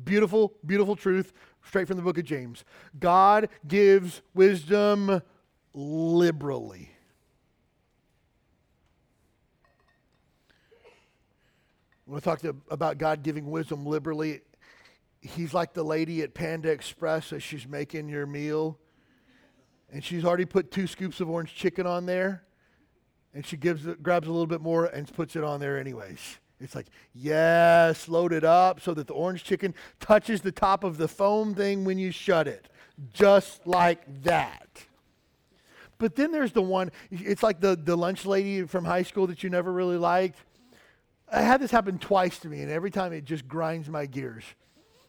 beautiful, beautiful truth straight from the book of James. God gives wisdom liberally. When I talk to, about God giving wisdom liberally, he's like the lady at Panda Express as she's making your meal. And she's already put two scoops of orange chicken on there. And she gives grabs a little bit more and puts it on there anyways. It's like, yes, load it up so that the orange chicken touches the top of the foam thing when you shut it. Just like that. But then there's the one, it's like the, the lunch lady from high school that you never really liked. I had this happen twice to me, and every time it just grinds my gears.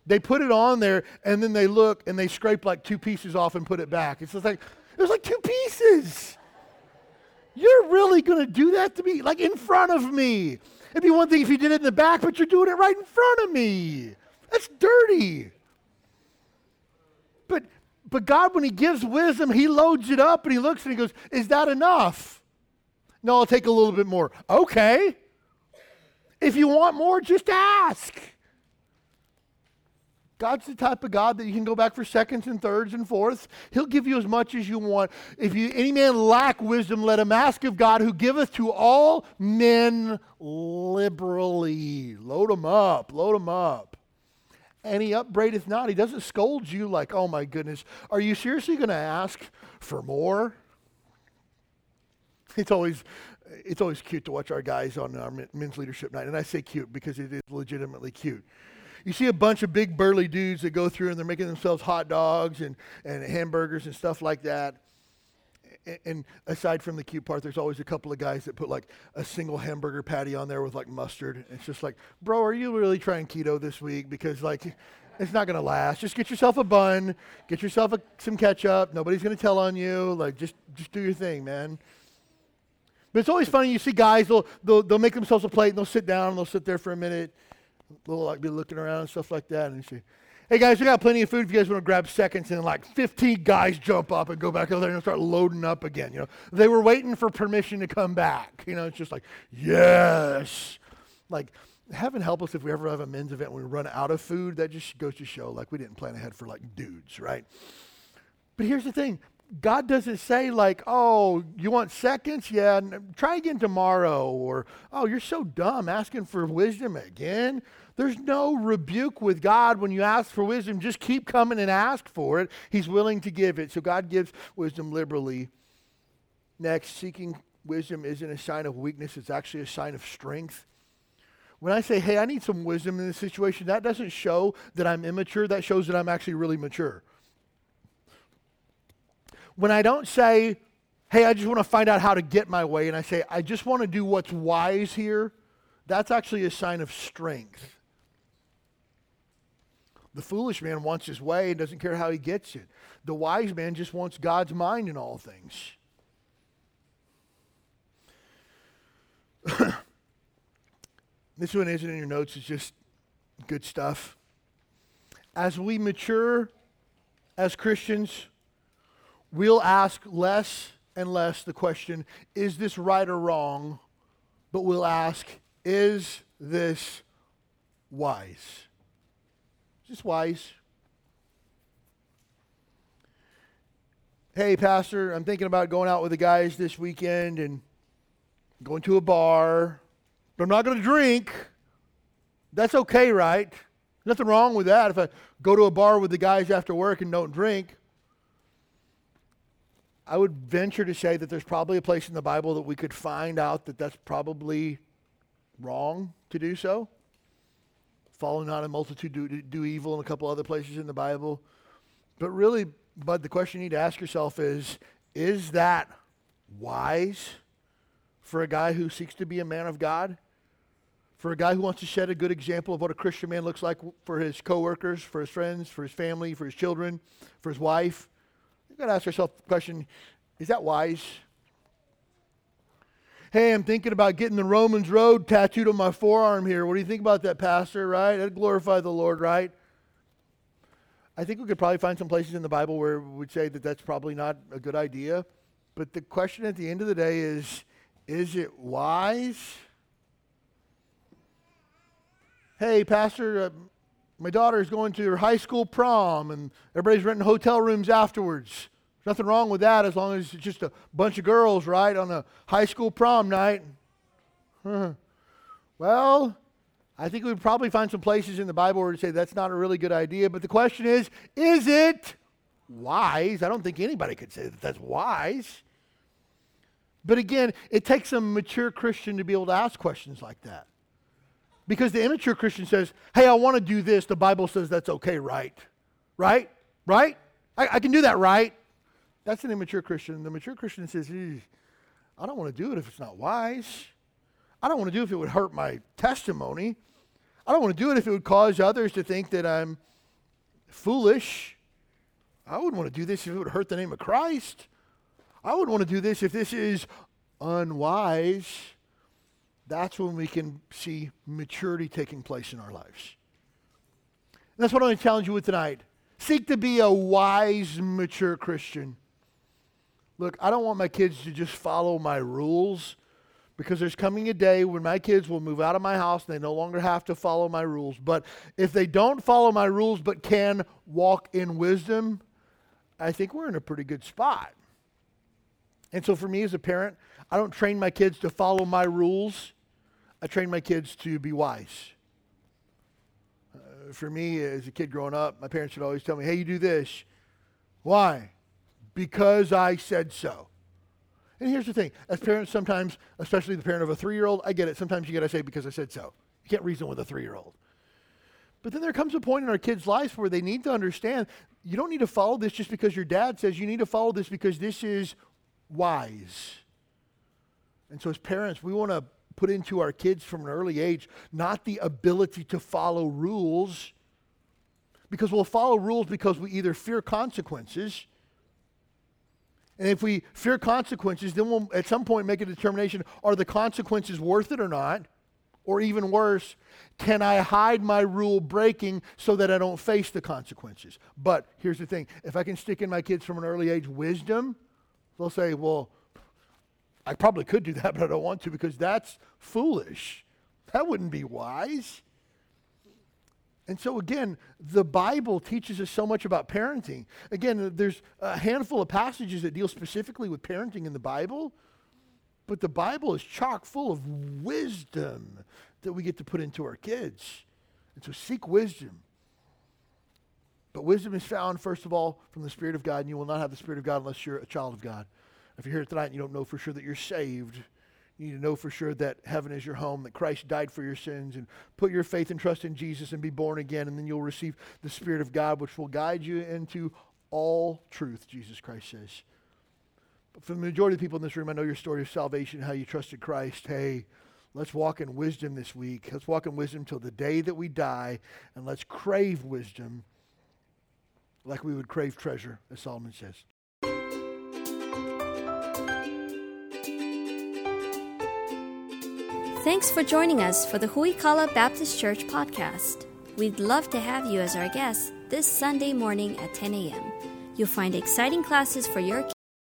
They put it on there, and then they look and they scrape like two pieces off and put it back. It's just like, there's like two pieces. You're really going to do that to me? Like in front of me. It'd be one thing if you did it in the back, but you're doing it right in front of me. That's dirty. But God, when He gives wisdom, He loads it up and He looks and He goes, Is that enough? No, I'll take a little bit more. Okay. If you want more, just ask. God's the type of God that you can go back for seconds and thirds and fourths. He'll give you as much as you want. If you, any man lack wisdom, let him ask of God, who giveth to all men liberally. Load him up, load him up. And he upbraideth not. He doesn't scold you like, oh my goodness, are you seriously going to ask for more? It's always, it's always cute to watch our guys on our men's leadership night. And I say cute because it is legitimately cute you see a bunch of big burly dudes that go through and they're making themselves hot dogs and, and hamburgers and stuff like that. And, aside from the cute part, there's always a couple of guys that put like a single hamburger patty on there with like mustard. It's just like, bro, are you really trying keto this week? Because like, it's not to last. Just get yourself a bun, get yourself a, some ketchup. Nobody's to tell on you. Like, just just do your thing, man. But it's always funny. You see guys, they'll, they'll, they'll make themselves a plate and they'll sit down and they'll sit there for a minute they'll like be looking around and stuff like that, and you say, "Hey guys, we got plenty of food if you guys want to grab seconds." And like 15 guys jump up and go back over there and start loading up again. You know, they were waiting for permission to come back. You know, it's just like, yes, like. Heaven help us if we ever have a men's event when we run out of food. That just goes to show like we didn't plan ahead for like dudes, right? But here's the thing God doesn't say, like, oh, you want seconds? Yeah, try again tomorrow. Or, oh, you're so dumb asking for wisdom again. There's no rebuke with God when you ask for wisdom. Just keep coming and ask for it. He's willing to give it. So God gives wisdom liberally. Next, seeking wisdom isn't a sign of weakness, it's actually a sign of strength. When I say, hey, I need some wisdom in this situation, that doesn't show that I'm immature. That shows that I'm actually really mature. When I don't say, hey, I just want to find out how to get my way, and I say, I just want to do what's wise here, that's actually a sign of strength. The foolish man wants his way and doesn't care how he gets it. The wise man just wants God's mind in all things. this one isn't in your notes, it's just good stuff. As we mature as Christians, we'll ask less and less the question, is this right or wrong? But we'll ask, is this wise? Is this wise? Hey, Pastor, I'm thinking about going out with the guys this weekend and going to a bar, but I'm not going to drink. That's okay, right? Nothing wrong with that if I go to a bar with the guys after work and don't drink. I would venture to say that there's probably a place in the Bible that we could find out that that's probably wrong to do so. Follow not a multitude do, do evil, and a couple other places in the Bible. But really, Bud, the question you need to ask yourself is is that wise for a guy who seeks to be a man of God? for a guy who wants to set a good example of what a Christian man looks like for his coworkers, for his friends, for his family, for his children, for his wife. Got to ask yourself the question is that wise? Hey, I'm thinking about getting the Romans Road tattooed on my forearm here. What do you think about that, Pastor? Right? That'd glorify the Lord, right? I think we could probably find some places in the Bible where we would say that that's probably not a good idea. But the question at the end of the day is is it wise? Hey, Pastor, uh, my daughter is going to her high school prom and everybody's renting hotel rooms afterwards. Nothing wrong with that as long as it's just a bunch of girls, right, on a high school prom night. well, I think we'd probably find some places in the Bible where to say that's not a really good idea. But the question is, is it wise? I don't think anybody could say that that's wise. But again, it takes a mature Christian to be able to ask questions like that. Because the immature Christian says, hey, I want to do this. The Bible says that's okay, right? Right? Right? I, I can do that, right? That's an immature Christian. The mature Christian says, I don't want to do it if it's not wise. I don't want to do it if it would hurt my testimony. I don't want to do it if it would cause others to think that I'm foolish. I wouldn't want to do this if it would hurt the name of Christ. I wouldn't want to do this if this is unwise. That's when we can see maturity taking place in our lives. And that's what I'm going to challenge you with tonight. Seek to be a wise, mature Christian. Look, I don't want my kids to just follow my rules because there's coming a day when my kids will move out of my house and they no longer have to follow my rules. But if they don't follow my rules but can walk in wisdom, I think we're in a pretty good spot. And so for me as a parent, I don't train my kids to follow my rules. I train my kids to be wise. Uh, for me as a kid growing up, my parents would always tell me, "Hey, you do this." Why? Because I said so. And here's the thing as parents, sometimes, especially the parent of a three year old, I get it. Sometimes you got to say, because I said so. You can't reason with a three year old. But then there comes a point in our kids' lives where they need to understand you don't need to follow this just because your dad says you need to follow this because this is wise. And so, as parents, we want to put into our kids from an early age not the ability to follow rules, because we'll follow rules because we either fear consequences and if we fear consequences, then we'll at some point make a determination are the consequences worth it or not? Or even worse, can I hide my rule breaking so that I don't face the consequences? But here's the thing if I can stick in my kids from an early age wisdom, they'll say, well, I probably could do that, but I don't want to because that's foolish. That wouldn't be wise. And so, again, the Bible teaches us so much about parenting. Again, uh, there's a handful of passages that deal specifically with parenting in the Bible, but the Bible is chock full of wisdom that we get to put into our kids. And so, seek wisdom. But wisdom is found, first of all, from the Spirit of God, and you will not have the Spirit of God unless you're a child of God. If you're here tonight and you don't know for sure that you're saved, you need to know for sure that heaven is your home, that Christ died for your sins, and put your faith and trust in Jesus and be born again, and then you'll receive the Spirit of God, which will guide you into all truth, Jesus Christ says. But for the majority of people in this room, I know your story of salvation, how you trusted Christ. Hey, let's walk in wisdom this week. Let's walk in wisdom till the day that we die, and let's crave wisdom like we would crave treasure, as Solomon says. Thanks for joining us for the Huikala Baptist Church podcast. We'd love to have you as our guest this Sunday morning at 10 a.m. You'll find exciting classes for your